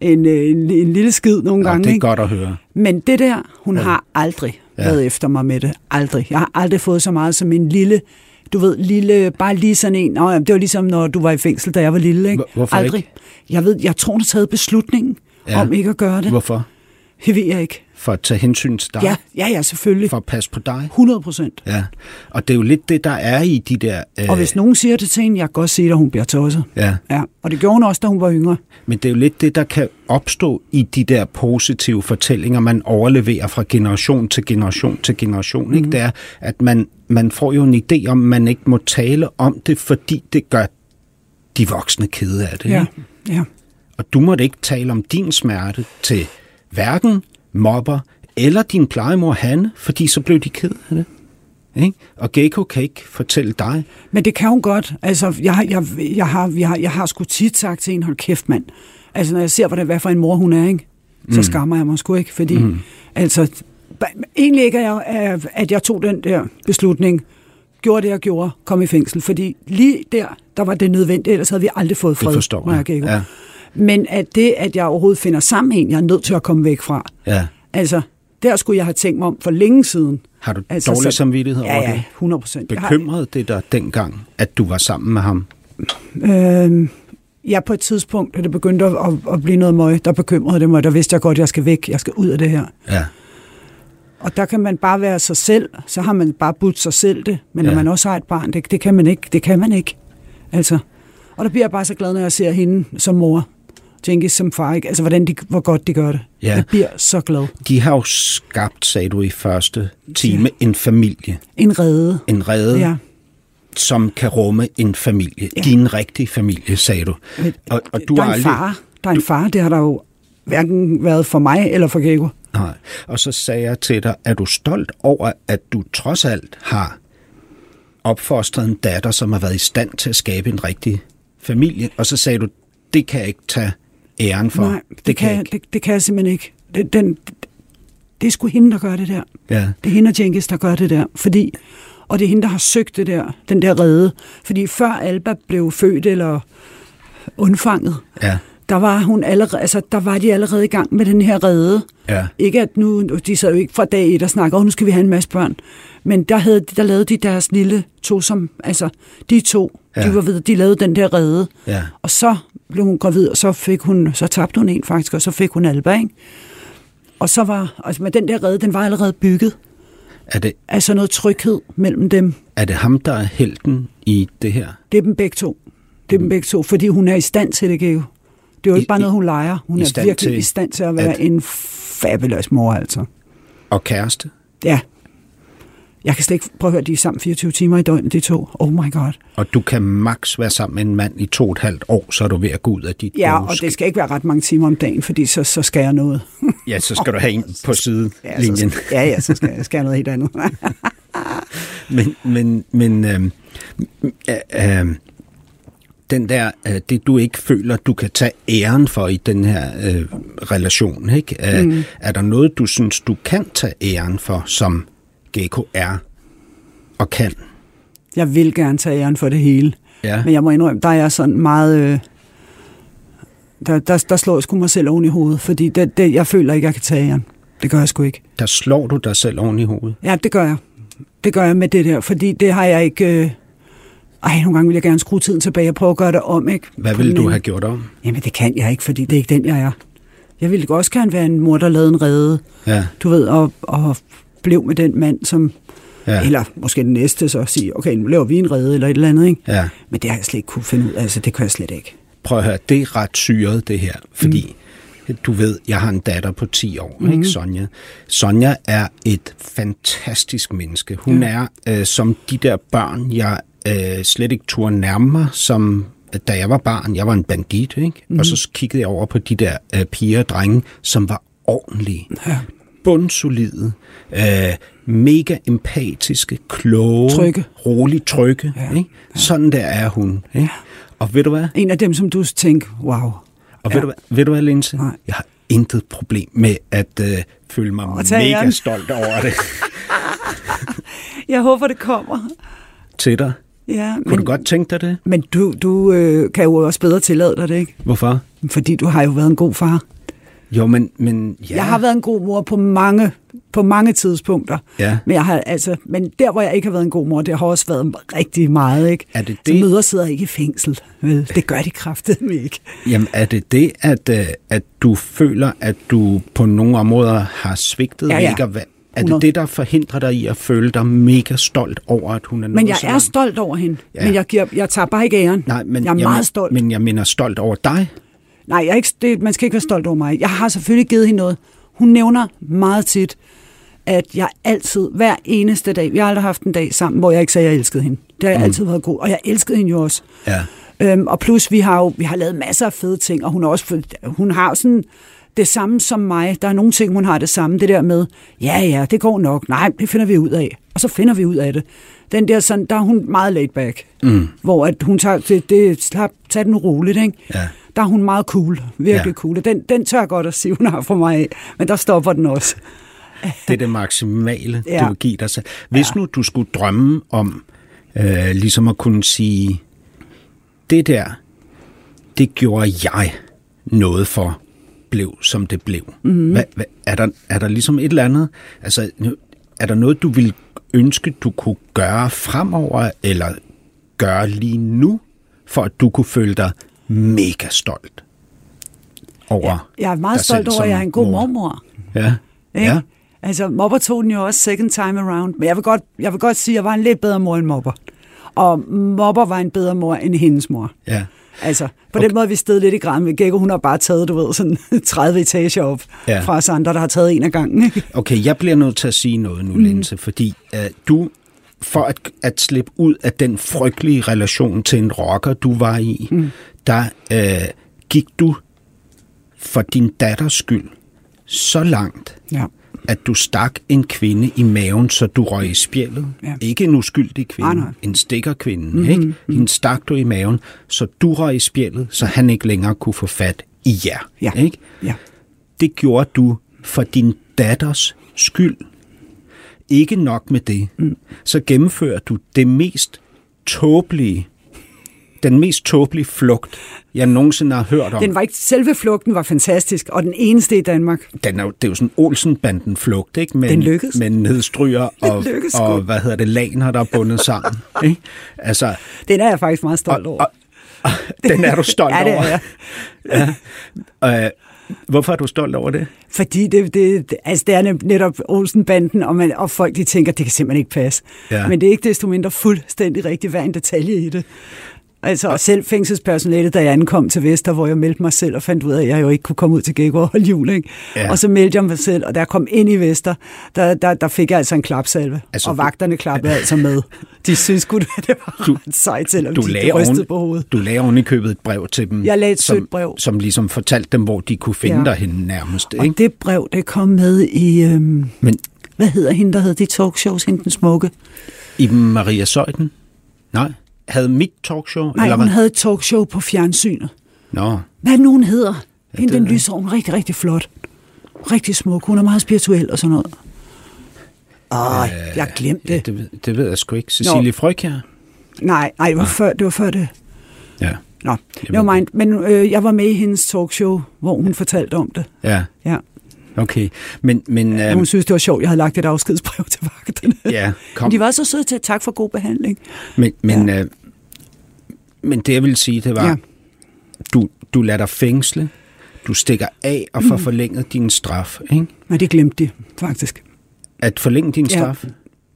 en, øh, en, en lille skid nogle Nå, gange. det er ikke? godt at høre. Men det der, hun ja. har aldrig Ja. ja. været efter mig med det. Aldrig. Jeg har aldrig fået så meget som en lille, du ved, lille, bare lige sådan en. Nå, det var ligesom, når du var i fængsel, da jeg var lille. Ikke? Hvor- hvorfor aldrig. ikke? Jeg ved, jeg tror, hun har taget beslutningen Ja. ja. om ikke at gøre det. Hvorfor? Det ved jeg ikke. For at tage hensyn til dig? Ja, ja, ja, selvfølgelig. For at passe på dig? 100 procent. Ja. Og det er jo lidt det, der er i de der... Øh, Og hvis nogen siger det til hende, jeg kan godt se, at hun bliver tosset. Ja, Ja, og det gjorde hun også, da hun var yngre. men det er jo lidt det, der kan opstå i de der positive fortællinger, man overleverer fra generation til generation til generation. Mm. Ikke? Mhm. Det er, at man, man får jo en idé om, man ikke må tale om det, fordi det gør de voksne kede af det. Ja, Ikke? ja. Og du måtte ikke tale om din smerte til hverken mobber eller din plejemor Hanne, fordi så blev de ked af det. Ikke? Og Gecko kan ikke fortælle dig. Men det kan hun godt. Altså, jeg, har- jeg, jeg, har, jeg, har, jeg har sgu tit sagt til hende, hold kæft mand. Altså, når jeg ser, hvordan, hvad for en mor hun er, ikke? så skammer jeg mig sgu ikke. Fordi, mm. altså, egentlig ikke, at jeg, at- jeg tog den der beslutning, gjorde det, jeg gjorde, kom i fængsel. Fordi lige der, der var det nødvendigt, ellers havde vi aldrig fået fred. Det forstår jeg. Ja. Men at det, at jeg overhovedet finder sammen med en, jeg er nødt til at komme væk fra. Ja. Altså, der skulle jeg have tænkt mig om for længe siden. Har du Altså, dårlig så- samvittighed Ja, over ja, det? 100 procent. Bekymrede det dig dengang, at du var sammen med ham? Øh, ja, på et tidspunkt, da det begyndte at, at, at blive noget møg, der bekymrede det mig. Der vidste jeg godt, at jeg skal væk. Jeg skal ud af det her. Ja. Og der kan man bare være sig selv. Så har man bare budt sig selv det. Men ja. Ja. når man også har et barn, det, det kan man ikke. Det kan man ikke. Altså. Og der bliver jeg bare så glad, når jeg ser hende som mor. Jenkins som far. Ikke? Altså, hvordan de, hvor godt de gør det. Ja. Jeg bliver så glad. De har jo skabt, sagde du i første time, en familie. En redde. En rede, Ja. som kan rumme en familie. Ja. Din rigtige familie, sagde du. Men, Og, og du der er en aldrig... far. Der er en far. Det har der jo hverken været for mig eller for Gego. Nej. Og så sagde jeg til dig, er du stolt over, at du trods alt har opfostret en datter, som har været i stand til at skabe en rigtig familie? Og så sagde du, det kan jeg ikke tage æren for. Nej, det, det, kan, jeg det, det kan jeg simpelthen ikke. Det, den, det er sgu hende, der gør det der. Ja. Det er hende og Jenkins, der gør det der. Fordi, og det er hende, der har søgt det der, den der redde. Fordi før Alba blev født eller undfanget, Ja. der var, hun allerede, altså, der var de allerede i gang med den her redde. Ja. Ikke at nu, de sad jo ikke fra dag et og snakkede, åh, nu skal vi have en masse børn. Men der, havde, der lavede de deres lille to, som, altså de to, ja. De var ved, de lavede den der redde. Ja. Og så blev hun gravid, og så fik hun, så tabte hun en faktisk, og så fik hun Alba, ikke? Og så var, altså med den der redde, den var allerede bygget. Er det, Altså noget tryghed mellem dem. er det ham, der er helten i det her? Det er dem begge to. Det er dem begge to, fordi hun er i stand til det, Geo. Det er jo ikke bare i- noget, hun leger. Hun er virkelig til i stand til at være at- en fabulous mor, altså. Og kæreste? Ja. Jeg kan slet ikke prøve at høre, de er sammen 24 timer i døgnet, de to. Oh my god. Og du kan maks være sammen med en mand i to og et halvt år, så er du ved at gå ud af dit Ja, og det skal ikke være ret mange timer om dagen, fordi så, så skal jeg noget. Ja, så skal du have en på Ja, så sidelinjen. skal, ja, ja, så skal, jeg- skal jeg noget helt andet. Men, men, men øhm, øh, øh, den der, øh, det du ikke føler, du kan tage æren for i den her øh, relation, ikke? Øh, mm. er der noget, du synes, du kan tage æren for, som Gecko er og kan? Jeg vil gerne tage æren for det hele. Ja. Men jeg må indrømme, der er jeg sådan meget... Øh, der, der, der slår jeg sgu mig selv oven i hovedet, fordi det, det, jeg føler ikke, jeg kan tage æren. Det gør jeg sgu ikke. Der slår du dig selv oven i hovedet. Ja, det gør jeg. Det gør jeg med det der, fordi det har jeg ikke... Øh, ej, nogle gange vil jeg gerne skrue tiden tilbage og prøve at gøre det om, ikke? Hvad ville du ene- have gjort om? Jamen, det kan jeg ikke, fordi det er ikke den, jeg er. Jeg ville også gerne være en mor, der lavede en redde, Ja, du ved, og, og blev med den mand, som... ja. Eller måske den næste så sige, okay, nu laver vi en redde, eller et eller andet, ikke? ja. Men det har jeg slet ikke kunne finde ud af, altså det kan jeg slet ikke. Prøv at høre, det er ret syret, det her. Fordi, mm. du ved, jeg har en datter på 10 år, mm. ikke Sonja? Sonja er et fantastisk menneske. Hun ja. er øh, som de der børn, jeg øh, slet ikke turde nærme mig, som da jeg var barn. Jeg var en bandit, ikke? Mm. Og så kiggede jeg over på de der øh, piger og drenge, som var ordentlige. Ja. Bundsolide, øh, mega empatiske, kloge, Trygge. rolig, trygge. Ja. Ja. Ikke? Sådan der er hun. Ikke? Og ved du hvad? En af dem, som du tænker, wow. Og ja. Ja. ved, du, hvad- ved du hvad, Linse? Nej. Jeg har intet problem med at øh, føle mig mega æren. stolt over det Jeg håber, det kommer. til dig. Ja, Kunne men, du godt tænke dig det? men du, du øh, kan jo også bedre tillade dig det, ikke? Hvorfor? Fordi du har jo været en god far. Jo, men, men ja. Jeg har været en god mor på mange, på mange tidspunkter. Ja. Men, jeg har, altså, men der, hvor jeg ikke har været en god mor, det har også været rigtig meget. Ikke? Er det Så det? møder sidder ikke i fængsel. Vel? Det gør de kraftedeme ikke. Jamen, er det det, at, øh, at du føler, at du på nogle områder har svigtet? Ja, ja. Ikke at, er det 100. det, der forhindrer dig i at føle dig mega stolt over, at hun er Men jeg så er stolt over hende. Ja. Men jeg, giver, jeg tager bare ikke æren. Nej, men jeg er jeg meget stolt. Men jeg mener stolt over dig. Nej, jeg er ikke, det, man skal ikke være stolt over mig. Jeg har selvfølgelig givet hende noget. Hun nævner meget tit, at jeg altid, hver eneste dag, vi har aldrig haft en dag sammen, hvor jeg ikke sagde, at jeg elskede hende. Det har jeg mm. altid været god, og jeg elskede hende jo også. Ja. Øhm, og plus, vi har jo vi har lavet masser af fede ting, og hun, er også, hun har sådan det samme som mig. Der er nogle ting, hun har det samme. Det der med, ja, ja, det går nok. Nej, det finder vi ud af. Og så finder vi ud af det. Den der sådan, der er hun meget laid back. Mm. Hvor at hun tager, det, det slap, tag den roligt, ikke? Ja. Der er hun meget cool. Virkelig Ja. cool. Den, den tør godt at sige, hun har for mig af. Men der stopper den også. Det er det maksimale. Ja. du vil give dig selv. Hvis ja. nu du skulle drømme om øh, ligesom at kunne sige, det der, det gjorde jeg noget for, blev som det blev. Mm-hmm. Hvad, hvad, er, der, er der ligesom et eller andet, altså er der noget, du vil ønske, du kunne gøre fremover, eller gøre lige nu, for at du kunne føle dig mega stolt over Jeg er meget dig stolt selv over, at jeg er en god mor? mormor. Ja. Ikke? ja. Altså, Mopper tog den jo også second time around. Men jeg vil, godt, jeg vil godt sige, at jeg var en lidt bedre mor end Mopper. Og Mopper var en bedre mor end hendes mor. ja. Altså, på okay. den måde vi sted lidt i græn med Gekko. Hun har bare taget, du ved, sådan 30 etager op Ja. fra os andre, der har taget en af gangen. Okay, jeg bliver nødt til at sige noget nu, mm. Linse, fordi uh, du, for at, at slippe ud af den frygtelige relation til en rocker, du var i, mm. der uh, gik du for din datters skyld så langt, Ja. At du stak en kvinde i maven, så du røg i spjældet. Ja. Ikke en uskyldig kvinde, Nej, nej. en stikkerkvinde. Mm-hmm. Ikke? Hende stak du i maven, så du røg i spjældet, så han ikke længere kunne få fat i jer. Ja. Ikke? ja. Det gjorde du for din datters skyld. Ikke nok med det, mm. så gennemfører du det mest tåbelige, den mest tåbelige flugt, jeg nogensinde har hørt om. Den var ikke, selve flugten var fantastisk, og den eneste i Danmark. Den er, det er jo sådan en Olsenbanden-flugt, ikke? Med, Den lykkedes. Med nedstryger og, og, hvad hedder det, laner, der er bundet sammen. Ikke? Altså, Den er jeg faktisk meget stolt over. og, og, den er du stolt Ja, det er over. jeg. ja. Øh, hvorfor er du stolt over det? Fordi det, det, altså det er netop Olsenbanden, og, man, og folk de tænker, det kan simpelthen ikke passe. Ja. Men det er ikke desto mindre fuldstændig rigtigt hver en detalje i det. Altså, og selv fængselspersonalet, da jeg ankom til Vester, hvor jeg meldte mig selv og fandt ud af, at jeg jo ikke kunne komme ud til Gækkerup og holde jul, ikke? Ja. Og så meldte jeg mig selv, og da jeg kom ind i Vester, der, der, der fik jeg altså en klapsalve. Altså, og vagterne klappede altså med. De synes sgu, at det var Du- ret sejt, selvom Du de lagde, rystede oven, på hovedet. du lagde oven i købet et brev til dem. Jeg lagde et som, sødt brev. Som ligesom fortalte dem, hvor de kunne finde ja. Dig henne nærmest. Og Ikke? det brev, det kom med i, øhm, Men hvad hedder hende, der havde de talkshows, hende den smukke? Iben Maria Søjden? Nej. Havde mit talkshow? Nej, eller hun hvad? havde et talkshow på fjernsynet. Nå, Hvad det nu, hun hedder? Hende, det den er- lyser, hun er rigtig, rigtig flot. Rigtig smuk. Hun er meget spirituel og sådan noget. Åh, jeg glemte ja, det. det, ved, det jeg sgu ikke. Cecilie Frøkjær? Nej, nej, det var, før, det var før det. Ja. Nå, never mind. Men øh, jeg var med i hendes talkshow, hvor hun fortalte om det. Ja, Ja. okay. Men, men Hun øhm, synes, det var sjovt, jeg havde lagt et afskedsbrev til vagterne. ja, kom. Men de var så søde til at tak for god behandling. Men, men, ja. øh, men det jeg vil sige, det var, ja. Ja. du, du lader dig fængsle, du stikker af og får forlænget din straf. Ikke? Men det glemte de, faktisk. At forlænge din Ja. straf,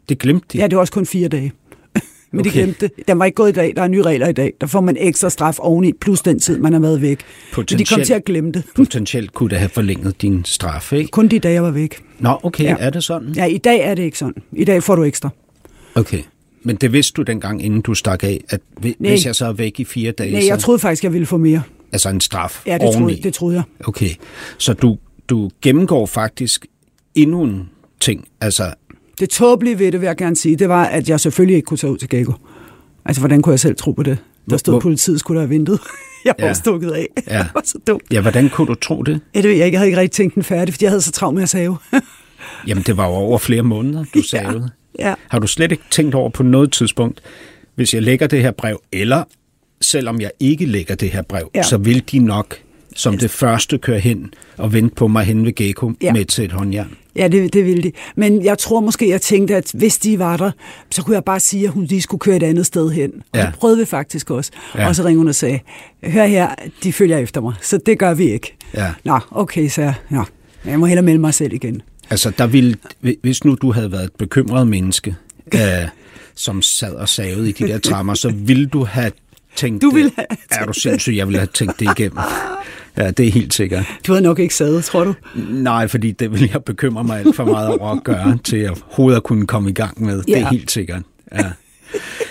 det glemte de. Ja, det var også kun fire dage. Men okay. de glemte det. Den var ikke gået i dag. Der er nye regler i dag. Der får man ekstra straf oveni, plus den tid, man har været væk. Men de kom Potentielt. til at glemme det. Potentielt kunne det have forlænget din straf, ikke? Kun de dage, jeg var væk. Nå, okay, ja. Ja. er det sådan? Ja, i dag er det ikke sådan. I dag får du ekstra. Okay. Men det vidste du dengang, inden du stak af, at hvi- Nej. hvis jeg så er væk i fire dage, Nej, jeg troede faktisk, jeg ville få mere. altså en straf Ja, det troede, det troede jeg. Okay, så du, du gennemgår faktisk endnu en ting. Altså, Det tåbelige ved det, vil jeg gerne sige, det var, at jeg selvfølgelig ikke kunne tage ud til Gækko. Altså, hvordan kunne jeg selv tro på det? Der stod, hvor- politiet skulle have ventet. Jeg var ja. stukket af. Ja. Jeg var så dum. ja, hvordan kunne du tro det? Ja, det ved jeg ikke. Jeg havde ikke rigtig tænkt den færdig, fordi jeg havde så travlt med at save. Jamen, det var jo over flere måneder, du savede. ja. Har du slet ikke tænkt over på noget tidspunkt, hvis jeg lægger det her brev, eller selvom jeg ikke lægger det her brev, ja. Ja. så vil de nok som det første køre hen og vente på mig hen ved Gecko ja. Ja. med et håndjern. Ja, det, det ville de. Men jeg tror måske, jeg tænkte, at hvis de var der, så kunne jeg bare sige, at hun lige skulle køre et andet sted hen. Og Ja. det prøvede vi faktisk også. Ja. Ja. Og så ringede hun og sagde, hør her, de følger efter mig, så det gør vi ikke. Ja. Nå, okay, så Nå, jeg må hellere melde mig selv igen. Altså, der ville, hvis nu du havde været et bekymret menneske, øh, som sad og savede i de der trammer, så ville du have tænkt Du ville have Er du sindssyg, jeg ville have tænkt det igennem. Ja, det er helt sikkert. Du havde nok ikke sadet, tror du? Nej, fordi det vil jeg bekymre mig alt for meget over at gøre, til at hovedet kunne komme i gang med. Det er Ja. helt sikkert. Ja.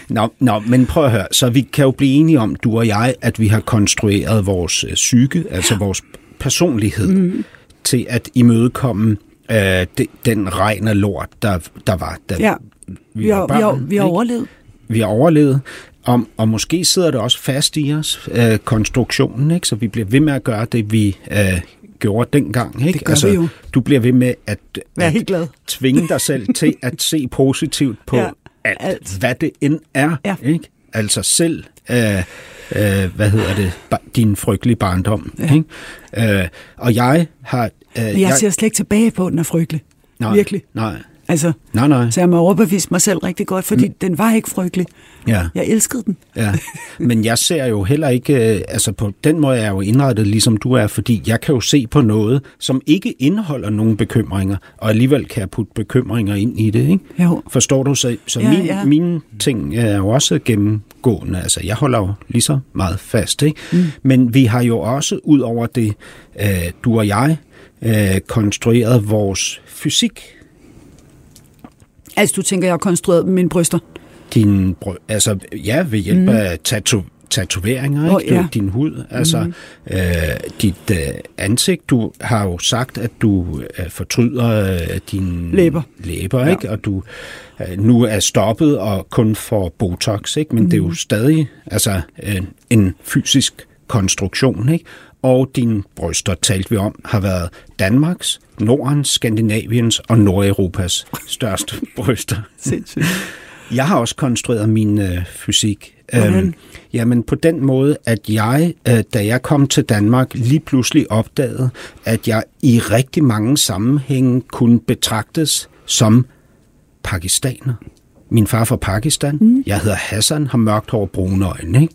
Nå, nå, men prøv at høre. Så vi kan jo blive enige om, du og jeg, at vi har konstrueret vores øh, psyke, altså vores personlighed, mm. til at imødekomme øh, det, den regn af lort, der, der var, da Ja. vi, Vi har, børn. vi har, vi har overlevet. vi har overlevet, og, og måske sidder det også fast i os, øh, konstruktionen, ikke? så vi bliver ved med at gøre det, vi øh, gjorde dengang. Ikke? Altså, gør vi jo. Du bliver ved med at, Vær at helt glad. tvinge dig selv til at se positivt på ja, alt, alt, hvad det end er. Ja. Ikke? Altså selv, øh, øh, hvad hedder det, din frygtelige barndom. Ja. Ikke? Øh, og jeg har... Øh, Men jeg ser slet ikke tilbage på, at den er frygtelig. nej, Virkelig. Nej, Altså, nej, nej. så jeg må overbevise mig selv rigtig godt, fordi mm. den var ikke frygtelig. Ja. Jeg elskede den. Ja, men jeg ser jo heller ikke, øh, altså på den måde er jeg jo indrettet ligesom du er, fordi jeg kan jo se på noget, som ikke indeholder nogen bekymringer, og alligevel kan jeg putte bekymringer ind i det, ikke? Jo. Forstår du? Så, så Ja, min, ja. mine ting er jo også gennemgående, altså jeg holder jo lige så meget fast, ikke? Mm. Men vi har jo også, ud over det, øh, du og jeg, øh, konstrueret vores fysik, Altså, du tænker, jeg har konstrueret mine bryster. din, brø- altså ja, ved hjælp mm. af tatu- tatoveringer, ikke? Du, ja. din hud, altså mm. øh, dit øh, ansigt. Du har jo sagt, at du øh, fortryder øh, dine Læber. læber ja. ikke? Og du øh, nu er stoppet og kun får Botox, ikke? Men mm. det er jo stadig altså øh, en fysisk konstruktion, ikke? Og dine bryster, talte vi om, har været Danmarks, Nordens, Skandinaviens og Nordeuropas største bryster. Sindssygt. Jeg har også konstrueret min øh, fysik. Hvordan? Øhm, jamen på den måde, at jeg, øh, da jeg kom til Danmark, lige pludselig opdagede, at jeg i rigtig mange sammenhænge kunne betragtes som pakistaner. Min far fra Pakistan. Mm. Jeg hedder Hassan, har mørkt hår og brune øjne. Ikke?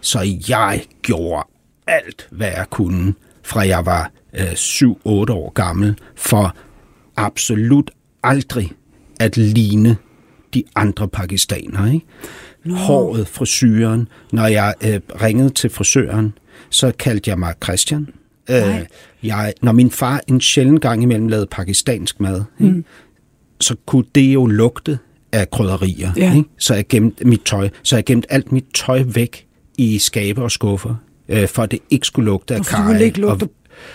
Så jeg gjorde alt, hvad jeg kunne, fra jeg var øh, 7-8 år gammel, for absolut aldrig at ligne de andre pakistanere. Ikke? Håret, frisyren. Når jeg øh, ringede til frisøren, så kaldte jeg mig Christian. Øh, jeg, når min far en sjældent gang imellem lavede pakistansk mad, mm. ikke, så kunne det jo lugte af krydderier. Ja. Ikke? Så jeg gemte mit tøj, så jeg gemte alt mit tøj væk i skabe og skuffer, øh, for at det ikke skulle lugte af karry. du ville ikke lugte Og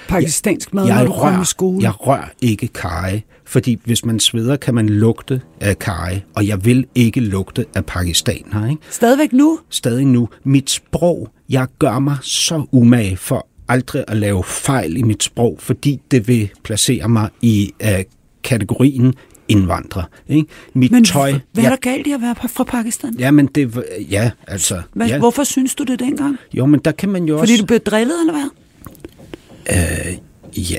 pakistansk mad, jeg når du kom i rør, skole? jeg rør ikke karry, fordi hvis man sveder, kan man lugte af karry, og jeg vil ikke lugte af pakistaner. Ikke? Stadigvæk nu? Stadig nu. Mit sprog, jeg gør mig så umage for aldrig at lave fejl i mit sprog, fordi det vil placere mig i uh, kategorien indvandrer. Ikke? Mit Men tøj... hvad er der galt i at være fra Pakistan? ja, men det... Ja, altså... Hvad, ja. Hvorfor synes du det dengang? Jo, men der kan man jo Fordi også... du blev drillet, eller hvad? Ja,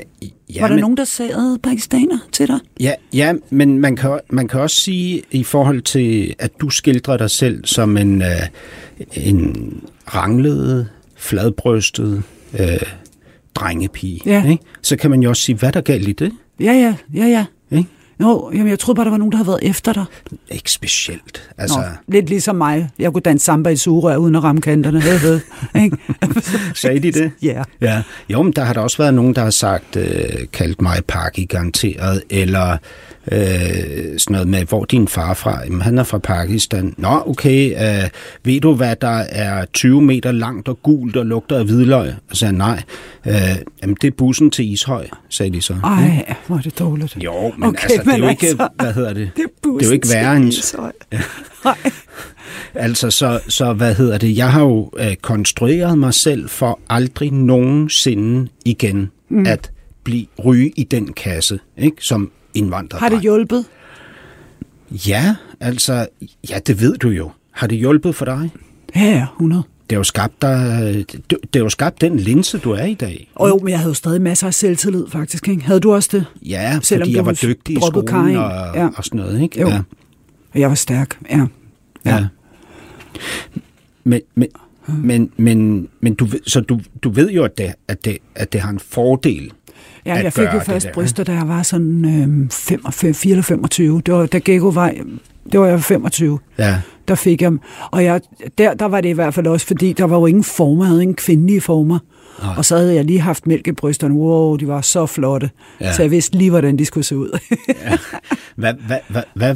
ja, Var der men, nogen, der sagde pakistaner til dig? Ja, ja men man kan, man kan også sige, i forhold til, at du skildrer dig selv som en, øh, en ranglet, fladbrystet øh, drengepige, Ja. ikke? så kan man jo også sige, hvad er der galt i det? Ja, ja, ja, ja. Ikke? Jo, jamen, jeg troede bare, der var nogen, der havde været efter dig. Ikke specielt. Altså... Nå, lidt ligesom mig. Jeg kunne danse samba i sugerør uden at ramme kanterne. Sagde de det? Ja. Ja, jo, men der har der også været nogen, der har sagt, øh, kaldt mig Paki garanteret, eller øh, sådan noget med, hvor din far fra? Jamen, han er fra Pakistan. Nå, okay, øh, ved du, hvad der er 20 meter langt og gult og lugter af hvidløg? Og sagde nej. Øh, jamen, det er bussen til Ishøj, sagde de så. Ej, hvor er det dårligt. Jo, men Okay, altså, det er jo ikke, altså, hvad hedder det? Det er, det er jo ikke værre end... Ishøj. Altså, så, så hvad hedder det? Jeg har jo øh, konstrueret mig selv for aldrig nogensinde igen mm. at blive ryge i den kasse, ikke? Som indvandrer. Har det hjulpet? Ja, altså, ja, det ved du jo. Har det hjulpet for dig? Ja, ja, 100. Det har jo skabt, dig, det, har jo skabt den linse, du er i dag. Og jo, men jeg havde jo stadig masser af selvtillid, faktisk. Ikke? Havde du også det? Ja, Selvom fordi jeg var dygtig i skolen og, Ja. og sådan noget, ikke? Jo. Ja. Jeg var stærk, ja. Ja. Men, men, men, men, men du, så du, du ved jo, at det, at, det, at det har en fordel. Ja, jeg fik jo først der, bryster, da jeg var sådan øh, 45, 4 eller 25. Det var, da Gekko var, det var jeg 25. Ja. Der fik jeg. Og jeg, der, der var det i hvert fald også, fordi der var jo ingen former, jeg havde ingen kvindelige former. Nej. Og så havde jeg lige haft mælk i brysterne. Wow, de var så flotte. Ja. Ja. Så jeg vidste lige, hvordan de skulle se ud. Hvad, hvad, hvad, hvad,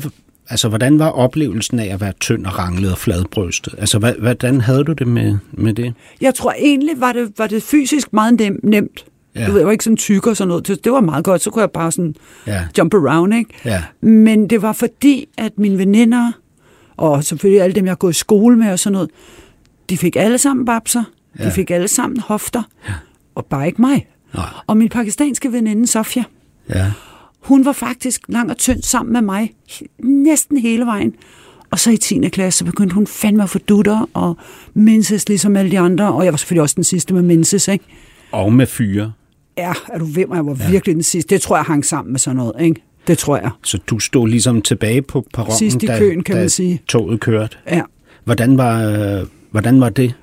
altså, hvordan var oplevelsen af at være tynd og ranglet og fladbrystet? Altså, hvad, hvordan havde du det med, med det? jeg tror egentlig, var det, var det fysisk meget nem, nemt. Ja. Ja. Du ved, jeg var ikke sådan tyk og sådan noget. Det, var meget godt. Så kunne jeg bare sådan Ja. jump around, ikke? Ja. Men det var fordi, at mine veninder, og selvfølgelig alle dem, jeg har gået i skole med og sådan noget, de fik alle sammen babser. Ja. De fik alle sammen hofter. Ja. Og bare ikke mig. Nej. Og min pakistanske veninde, Sofia, Ja. hun var faktisk lang og tynd sammen med mig næsten hele vejen. Og så i 10. klasse, så begyndte hun fandme at få dutter og minses ligesom alle de andre. Og jeg var selvfølgelig også den sidste med minses, ikke? Og med fyre. Ja, er du ved mig, jeg var ja. virkelig den sidste. Det tror jeg hang sammen med sådan noget, ikke? Det tror jeg. Så du stod ligesom tilbage på perronen, Sidst i da, køen, kan da man sige. toget kørte. Ja. Hvordan var, øh, hvordan var det?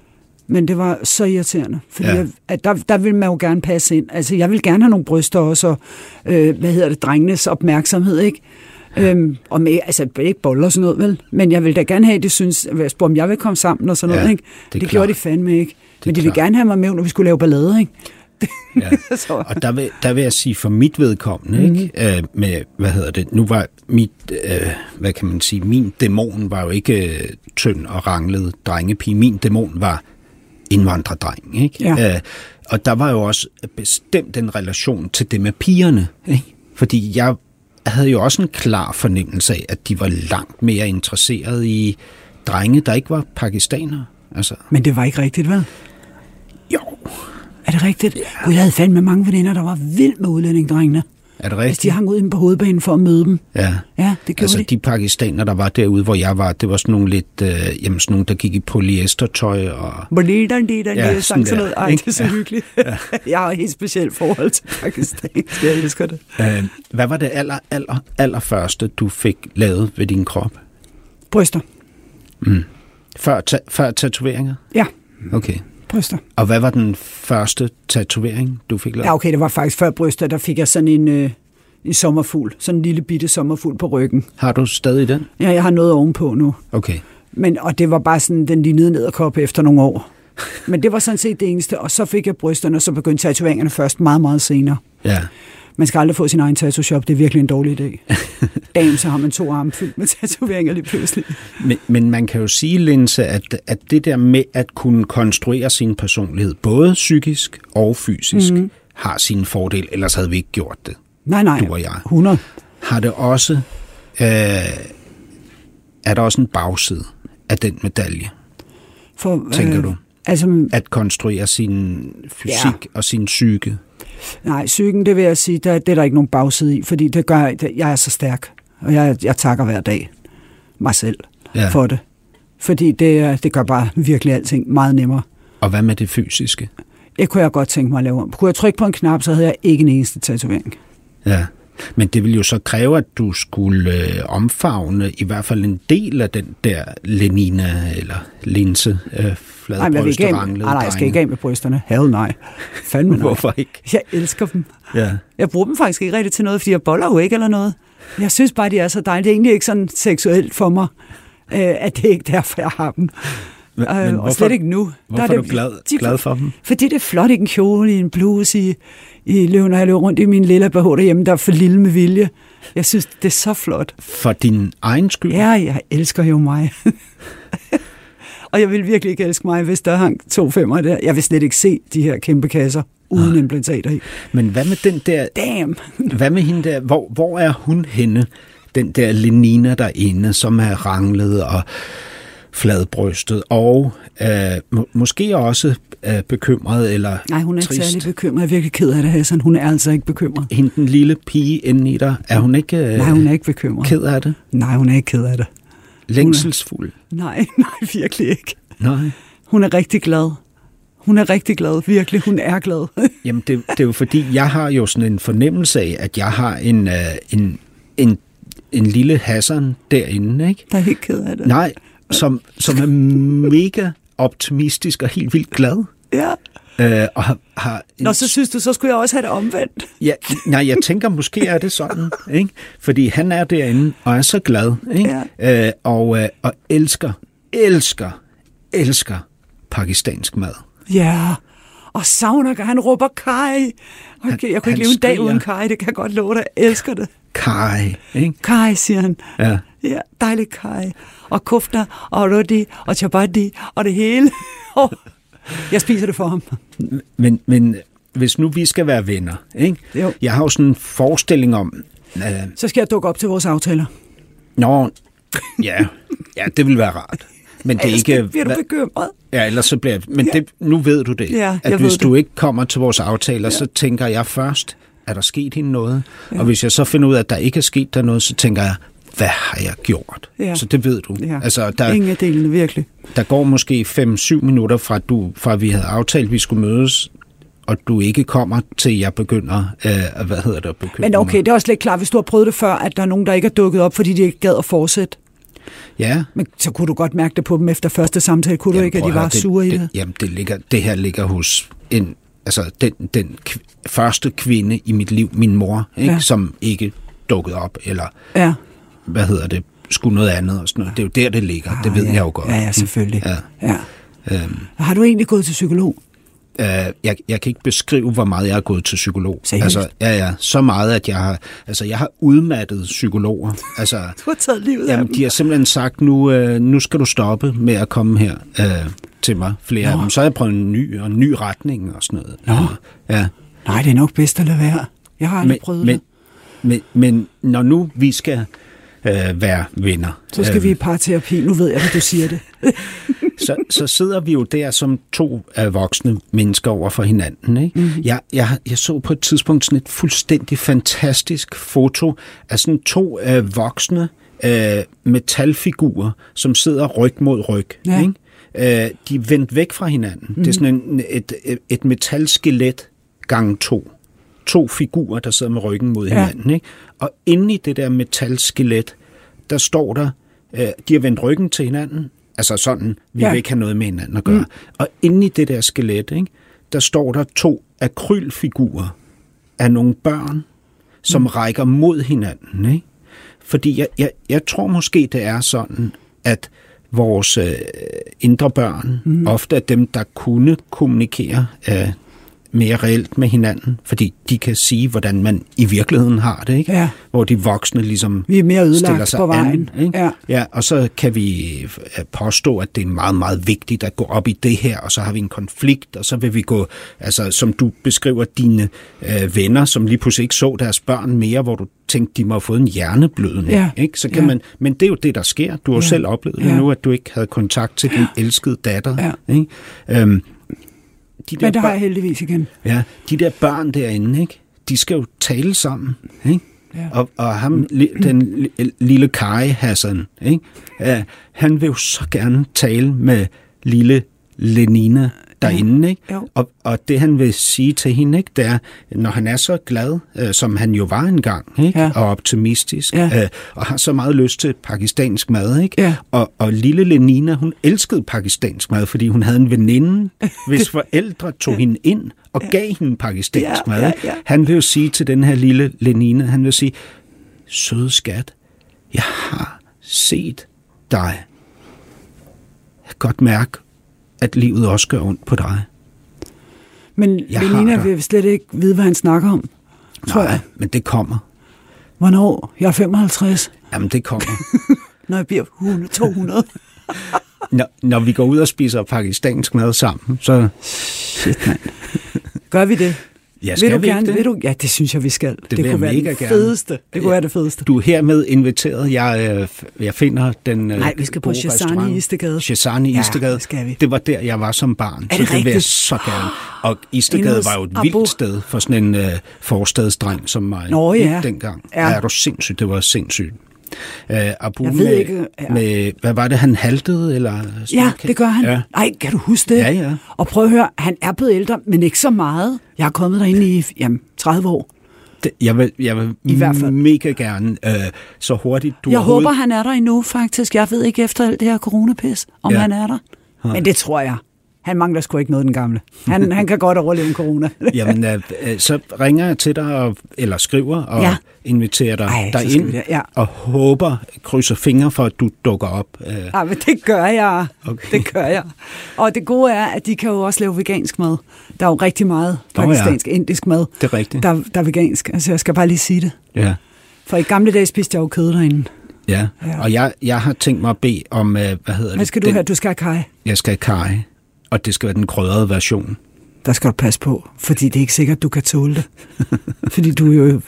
Men det var så irriterende, fordi Ja. ja. jeg, at der, der ville man jo gerne passe ind. Altså, jeg vil gerne have nogle bryster også, og øh, hvad hedder det, drengenes opmærksomhed, ikke? Øhm, og med, altså ikke boller og sådan noget, vel? Men jeg vil da gerne have, at de synes, at jeg spurgte, om jeg vil komme sammen og sådan Ja, noget, ikke? det er Det, det klart. gjorde de fandme ikke. Men de ville klart. gerne have mig med, når vi skulle lave ballade, ikke? Ja. så, Og der vil, der vil jeg sige, for mit vedkommende, mm-hmm. ikke? Øh, med, hvad hedder det, nu var mit, øh, hvad kan man sige, min dæmon var jo ikke øh, tynd og ranglet drengepige. Min dæmon var indvandrerdreng, ikke? Ja. Øh, og der var jo også bestemt en relation til det med pigerne, ikke? Fordi jeg havde jo også en klar fornemmelse af, at de var langt mere interesserede i drenge, der ikke var pakistanere. Altså, men det var ikke rigtigt, vel? jo, Er det rigtigt? Ja. Gud, jeg havde fandme mange veninder, der var vild med udlændingdrengene. er det Altså, rigtigt? de hang ud på hovedbanen for at møde dem. Ja. Ja, det gjorde Altså de. de pakistanere, der var derude, hvor jeg var, det var sådan nogle lidt, øh, jamen sådan nogle, der gik i polyestertøj og... Bolita, lita, Ja, ja, sang sådan der, noget. Ej, det er så Ja. hyggeligt. jeg har et helt specielt forhold til Pakistan. Jeg elsker det. Øh, hvad var det aller, aller, aller første, du fik lavet ved din krop? Bryster. Før, ta- før tatoveringer? Ja, Okay. Bryster. Og hvad var den første tatovering, du fik lavet? Ja, okay, det var faktisk før bryster, der fik jeg sådan en, øh, en sommerfugl. Sådan en lille bitte sommerfugl på ryggen. Har du stadig den? Ja, jeg har noget ovenpå nu. Okay. Men, og det var bare sådan, den lignede nederkop efter nogle år. Men det var sådan set det eneste, og så fik jeg brysterne, og så begyndte tatoveringerne først meget, meget senere. Ja. Man skal aldrig få sin egen tattoo-shop, det er virkelig en dårlig idé. Damn, så har man to arme fyldt med tatoveringer lige pludselig. Men, men man kan jo sige, Linse, at, at det der med at kunne konstruere sin personlighed, både psykisk og fysisk, mm. har sin fordel, ellers havde vi ikke gjort det. Nej, nej, Du og jeg. 100. Har det også, øh, er der også en bagside af den medalje, For, tænker du? Altså, At konstruere sin fysik ja. og sin psyke? Nej, psyken, det vil jeg sige, der, det er der ikke nogen bagside i, fordi det gør, det, jeg er så stærk, og jeg, jeg takker hver dag mig selv Ja. for det. Fordi det, det gør bare virkelig alting meget nemmere. Og hvad med det fysiske? Det kunne jeg godt tænke mig at lave om. Kunne jeg trykke på en knap, så havde jeg ikke en eneste tatovering. Ja. Men det ville jo så kræve, at du skulle øh, omfavne i hvert fald en del af den der Lenina eller linse øh, Nej, men jeg, vil ikke med- nej, nej, jeg skal ikke af med brysterne. Hell nej. Fandme nej. Hvorfor ikke? Jeg elsker dem. Ja. Jeg bruger dem faktisk ikke rigtig til noget, fordi jeg boller jo ikke eller noget. Jeg synes bare, de er så dejlige. Det er egentlig ikke sådan seksuelt for mig, øh, at det er ikke derfor, jeg har dem. Men, Øh, men og hvorfor, slet ikke nu. Hvorfor er, det, du glad, de- glad for dem? Fordi det er flot i en kjole, i en bluse, i, i løven, når jeg løber rundt i min lille BH derhjemme, der er for lille med vilje. Jeg synes, det er så flot. For din egen skyld? Ja, jeg elsker jo mig. og jeg vil virkelig ikke elske mig, hvis der hang to femmer der. Jeg vil slet ikke se de her kæmpe kasser uden Ah. implantater i. Men hvad med den der... Damn! Hvad med hende der? Hvor, hvor er hun henne? Den der Lenina derinde, som er ranglet og fladbrystet, og øh, må, måske også øh, bekymret eller Nej, hun er ikke trist. særlig bekymret. Jeg er virkelig ked af det, Hassan. Hun er altså ikke bekymret. Hende, den lille pige inde i dig, er hun ikke øh, Nej, hun er ikke bekymret. ked af det? Nej, hun er ikke ked af det. Længselsfuld? Nej, nej, virkelig ikke. Nej. Hun er rigtig glad. Hun er rigtig glad, virkelig. Hun er glad. Jamen, det, det er jo fordi, jeg har jo sådan en fornemmelse af, at jeg har en, øh, en, en, en lille Hassan derinde, ikke? Der er ikke ked af det. Nej, som, som er mega optimistisk og helt vildt glad. Ja. Øh, og har, har Nå, så synes du, så skulle jeg også have det omvendt. ja, nej, jeg tænker, måske er det sådan, ikke? Fordi han er derinde og er så glad, ikke? Øh, og, øh, og elsker, elsker, elsker pakistansk mad. Ja. Og savner, han råber Kai. Okay, jeg kunne ikke leve en dag uden Kai, det kan jeg godt love dig. Jeg elsker det. Kai, ikke? Kai, siger han. Ja. Ja, dejlig Kai. Og kufter, og roti, og chapati, og det hele. jeg spiser det for ham. Men, men hvis nu vi skal være venner, ikke? Jo. Jeg har jo sådan en forestilling om, øh, Så skal jeg dukke op til vores aftaler. Nå, ja, ja, det vil være rart. Men det er Ellers ikke... bliver du bekymret. Ja, ellers så bliver jeg... Men det, nu ved du det. Ja, at hvis ved du det. ikke kommer til vores aftaler, ja. så tænker jeg først, er der sket hende noget? Ja. Og hvis jeg så finder ud af, at der ikke er sket der noget, så tænker jeg, hvad har jeg gjort? Ja. Så det ved du. Ja. Altså, der, Ingen af delene, virkelig. der går måske 5-7 minutter fra, du, fra vi havde aftalt, at vi skulle mødes, og du ikke kommer til, jeg begynder, øh, hvad hedder det, at bekymre Men okay, det er også lidt klart, hvis du har prøvet det før, at der er nogen, der ikke er dukket op, fordi de ikke gad at fortsætte. Ja, Men så kunne du godt mærke det på dem efter første samtale, kunne du ikke, at de var høre, sure i det? det? Jamen, det, ligger, det her ligger hos en, altså den, den kv- første kvinde i mit liv, min mor, ikke, ja. som ikke dukkede op, eller Ja. Hvad hedder det, skulle noget andet og sådan noget. Det er jo der, det ligger. det ved Ah, ja. jeg jo godt. Ja, ja, selvfølgelig. Ja. ja. Øhm, Har du egentlig gået til psykolog? øh, jeg, jeg kan ikke beskrive, hvor meget jeg har gået til psykolog. Seriøst? Altså, ja, ja, så meget, at jeg har, altså, jeg har udmattet psykologer. Altså, Du har taget livet af Jamen, dem. de har simpelthen sagt, nu, øh, nu skal du stoppe med at komme her øh, til mig, flere af dem. Så har jeg prøvet en ny og en ny retning og sådan noget. Nå. Ja. Nej, det er nok bedst at lade være. Jeg har aldrig Men, prøvet men, det. men, men når nu vi skal øh, være venner, Så skal øh, vi i parterapi. Nu ved jeg, hvad du siger det. så, så sidder vi jo der som to øh, voksne mennesker over for hinanden. Ikke? Mhm. Mm-hmm. Jeg, jeg, jeg så på et tidspunkt sådan et fuldstændig fantastisk foto af sådan to øh, voksne øh, metalfigurer, som sidder ryg mod ryg. Ja. Ikke? Øh, de er vendt væk fra hinanden. Mm-hmm. Det er sådan en, et, et, et metalskelet gange to. To figurer, der sidder med ryggen mod Ja. hinanden. Ikke? Og inde i det der metalskelet, der står der, øh, de har vendt ryggen til hinanden, altså sådan, vi Ja. vil ikke have noget med hinanden at gøre. Mm. Og inde i det der skelet, ikke, der står der to akrylfigurer af nogle børn, som mm. rækker mod hinanden. Ikke? Fordi jeg, jeg, jeg tror måske, det er sådan, at vores øh, indre børn mm. ofte er dem, der kunne kommunikere øh, mere reelt med hinanden, fordi de kan sige, hvordan man i virkeligheden har det, ikke? Ja. Hvor de voksne ligesom Vi er mere stiller sig på vejen. An, ikke? Ja. ja, og så kan vi øh, påstå, at det er meget, meget vigtigt at gå op i det her, og så har vi en konflikt, og så vil vi gå, altså som du beskriver dine øh, venner, som lige pludselig ikke så deres børn mere, hvor du tænkte, de må have fået en hjerneblødning, Ja. ikke? Så kan Ja. man, men det er jo det, der sker. Du har Ja. selv oplevet det Ja. nu, at du ikke havde kontakt til din elskede datter, Ja. ikke? Øhm, de Men det har jeg heldigvis igen. Ja, de der børn derinde, ikke? de skal jo tale sammen. Ikke? Ja. Og, og ham, den li, lille Kai Hassan, ikke? Ja, han vil jo så gerne tale med lille Lenina derinde. Ikke? Jo. Og, og det han vil sige til hende, ikke, det er, når han er så glad, øh, som han jo var engang, ikke? Ja. og optimistisk, Ja. øh, og har så meget lyst til pakistansk mad, ikke? Ja. Og, og lille Lenina, hun elskede pakistansk mad, fordi hun havde en veninde, hvis forældre tog hende ind og gav hende pakistansk Ja, mad. ja, ja. Han vil jo sige til den her lille Lenina, han vil sige, søde skat, jeg har set dig. Jeg kan godt mærke, at livet også gør ondt på dig. Men Jeg dig. vil slet ikke vide, hvad han snakker om, tror jeg. men det kommer. Hvornår? Jeg er 55. Jamen, det kommer. Når jeg bliver 100, 200. når, når vi går ud og spiser pakistansk mad sammen, så Shit, mand. Gør vi det? Ja, vil skal du vi gerne? det? Vil du? Ja, det synes jeg, vi skal. Det, vil jeg kunne være mega det gerne. fedeste. Det kunne være det fedeste. Du er hermed inviteret. Jeg, øh, jeg finder den øh, Nej, vi skal på Shazani i Istegade. Shazani i Ja, Istegade. det skal vi. Det var der, jeg var som barn. det så det vil jeg rigtigt? så gerne. Og Istegade var jo et vildt sted for sådan en øh, forstadsdreng som mig. Nå, ja. Dengang. Ja. Ja. Er du sindssygt? Det var sindssygt. Uh, Abu Jeg ved med, ikke, ja. med, hvad var det, han haltede? Eller Ja, det gør han. Ja. Ej, kan du huske det? Ja, ja. Og prøv at høre, han er blevet ældre, men ikke så meget. Jeg har kommet derinde i jamen, 30 år. Det, jeg vil, jeg vil I hvert fald. mega gerne øh, så hurtigt du Jeg overhovedet- håber, han er der endnu, faktisk. Jeg ved ikke efter alt det her coronapis, om Ja. han er der. Men det tror jeg. Han mangler sgu ikke noget, den gamle. Han, han kan godt overleve en corona. Jamen, øh, øh, så ringer jeg til dig, og, eller skriver, og Ja. ja. inviterer dig Ej, så dig skal ind, vi det, ja. og håber, krydser fingre for, at du dukker op. Øh, Ja, men det gør jeg. Okay. Det gør jeg. Og det gode er, at de kan jo også lave vegansk mad. Der er jo rigtig meget Nå ja. pakistansk, indisk mad, det er rigtigt. der, der er vegansk. Altså, jeg skal bare lige sige det. Ja. For i gamle dage spiste jeg jo kød derinde. Ja. Ja. ja, og jeg, jeg har tænkt mig at bede om, øh, hvad hedder Hvad det? skal du den, have? Du skal have kaj. Jeg skal have kaj, og det skal være den krødrede version. Der skal du passe på, fordi det er ikke sikkert, du kan tåle det. fordi du er jo...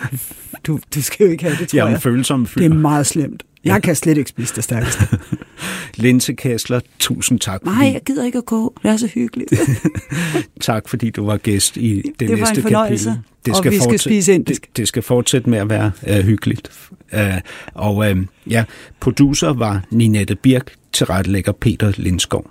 Du, du skal jo ikke have det, tror Jeg er jeg. en følsom fyr. Det er meget slemt. Jeg kan slet ikke spise det stærkeste. Linse Kessler, tusind tak. Nej, jeg gider ikke at gå. Det er så hyggeligt. tak fordi du var gæst i det, Det var en næste fornøjelse. kapitel. Og vi skal spise indisk. Det, det skal fortsætte med at være uh, hyggeligt. Uh, og uh, ja, producer var Ninette Birk, tilrettelægger Peter Lindskov.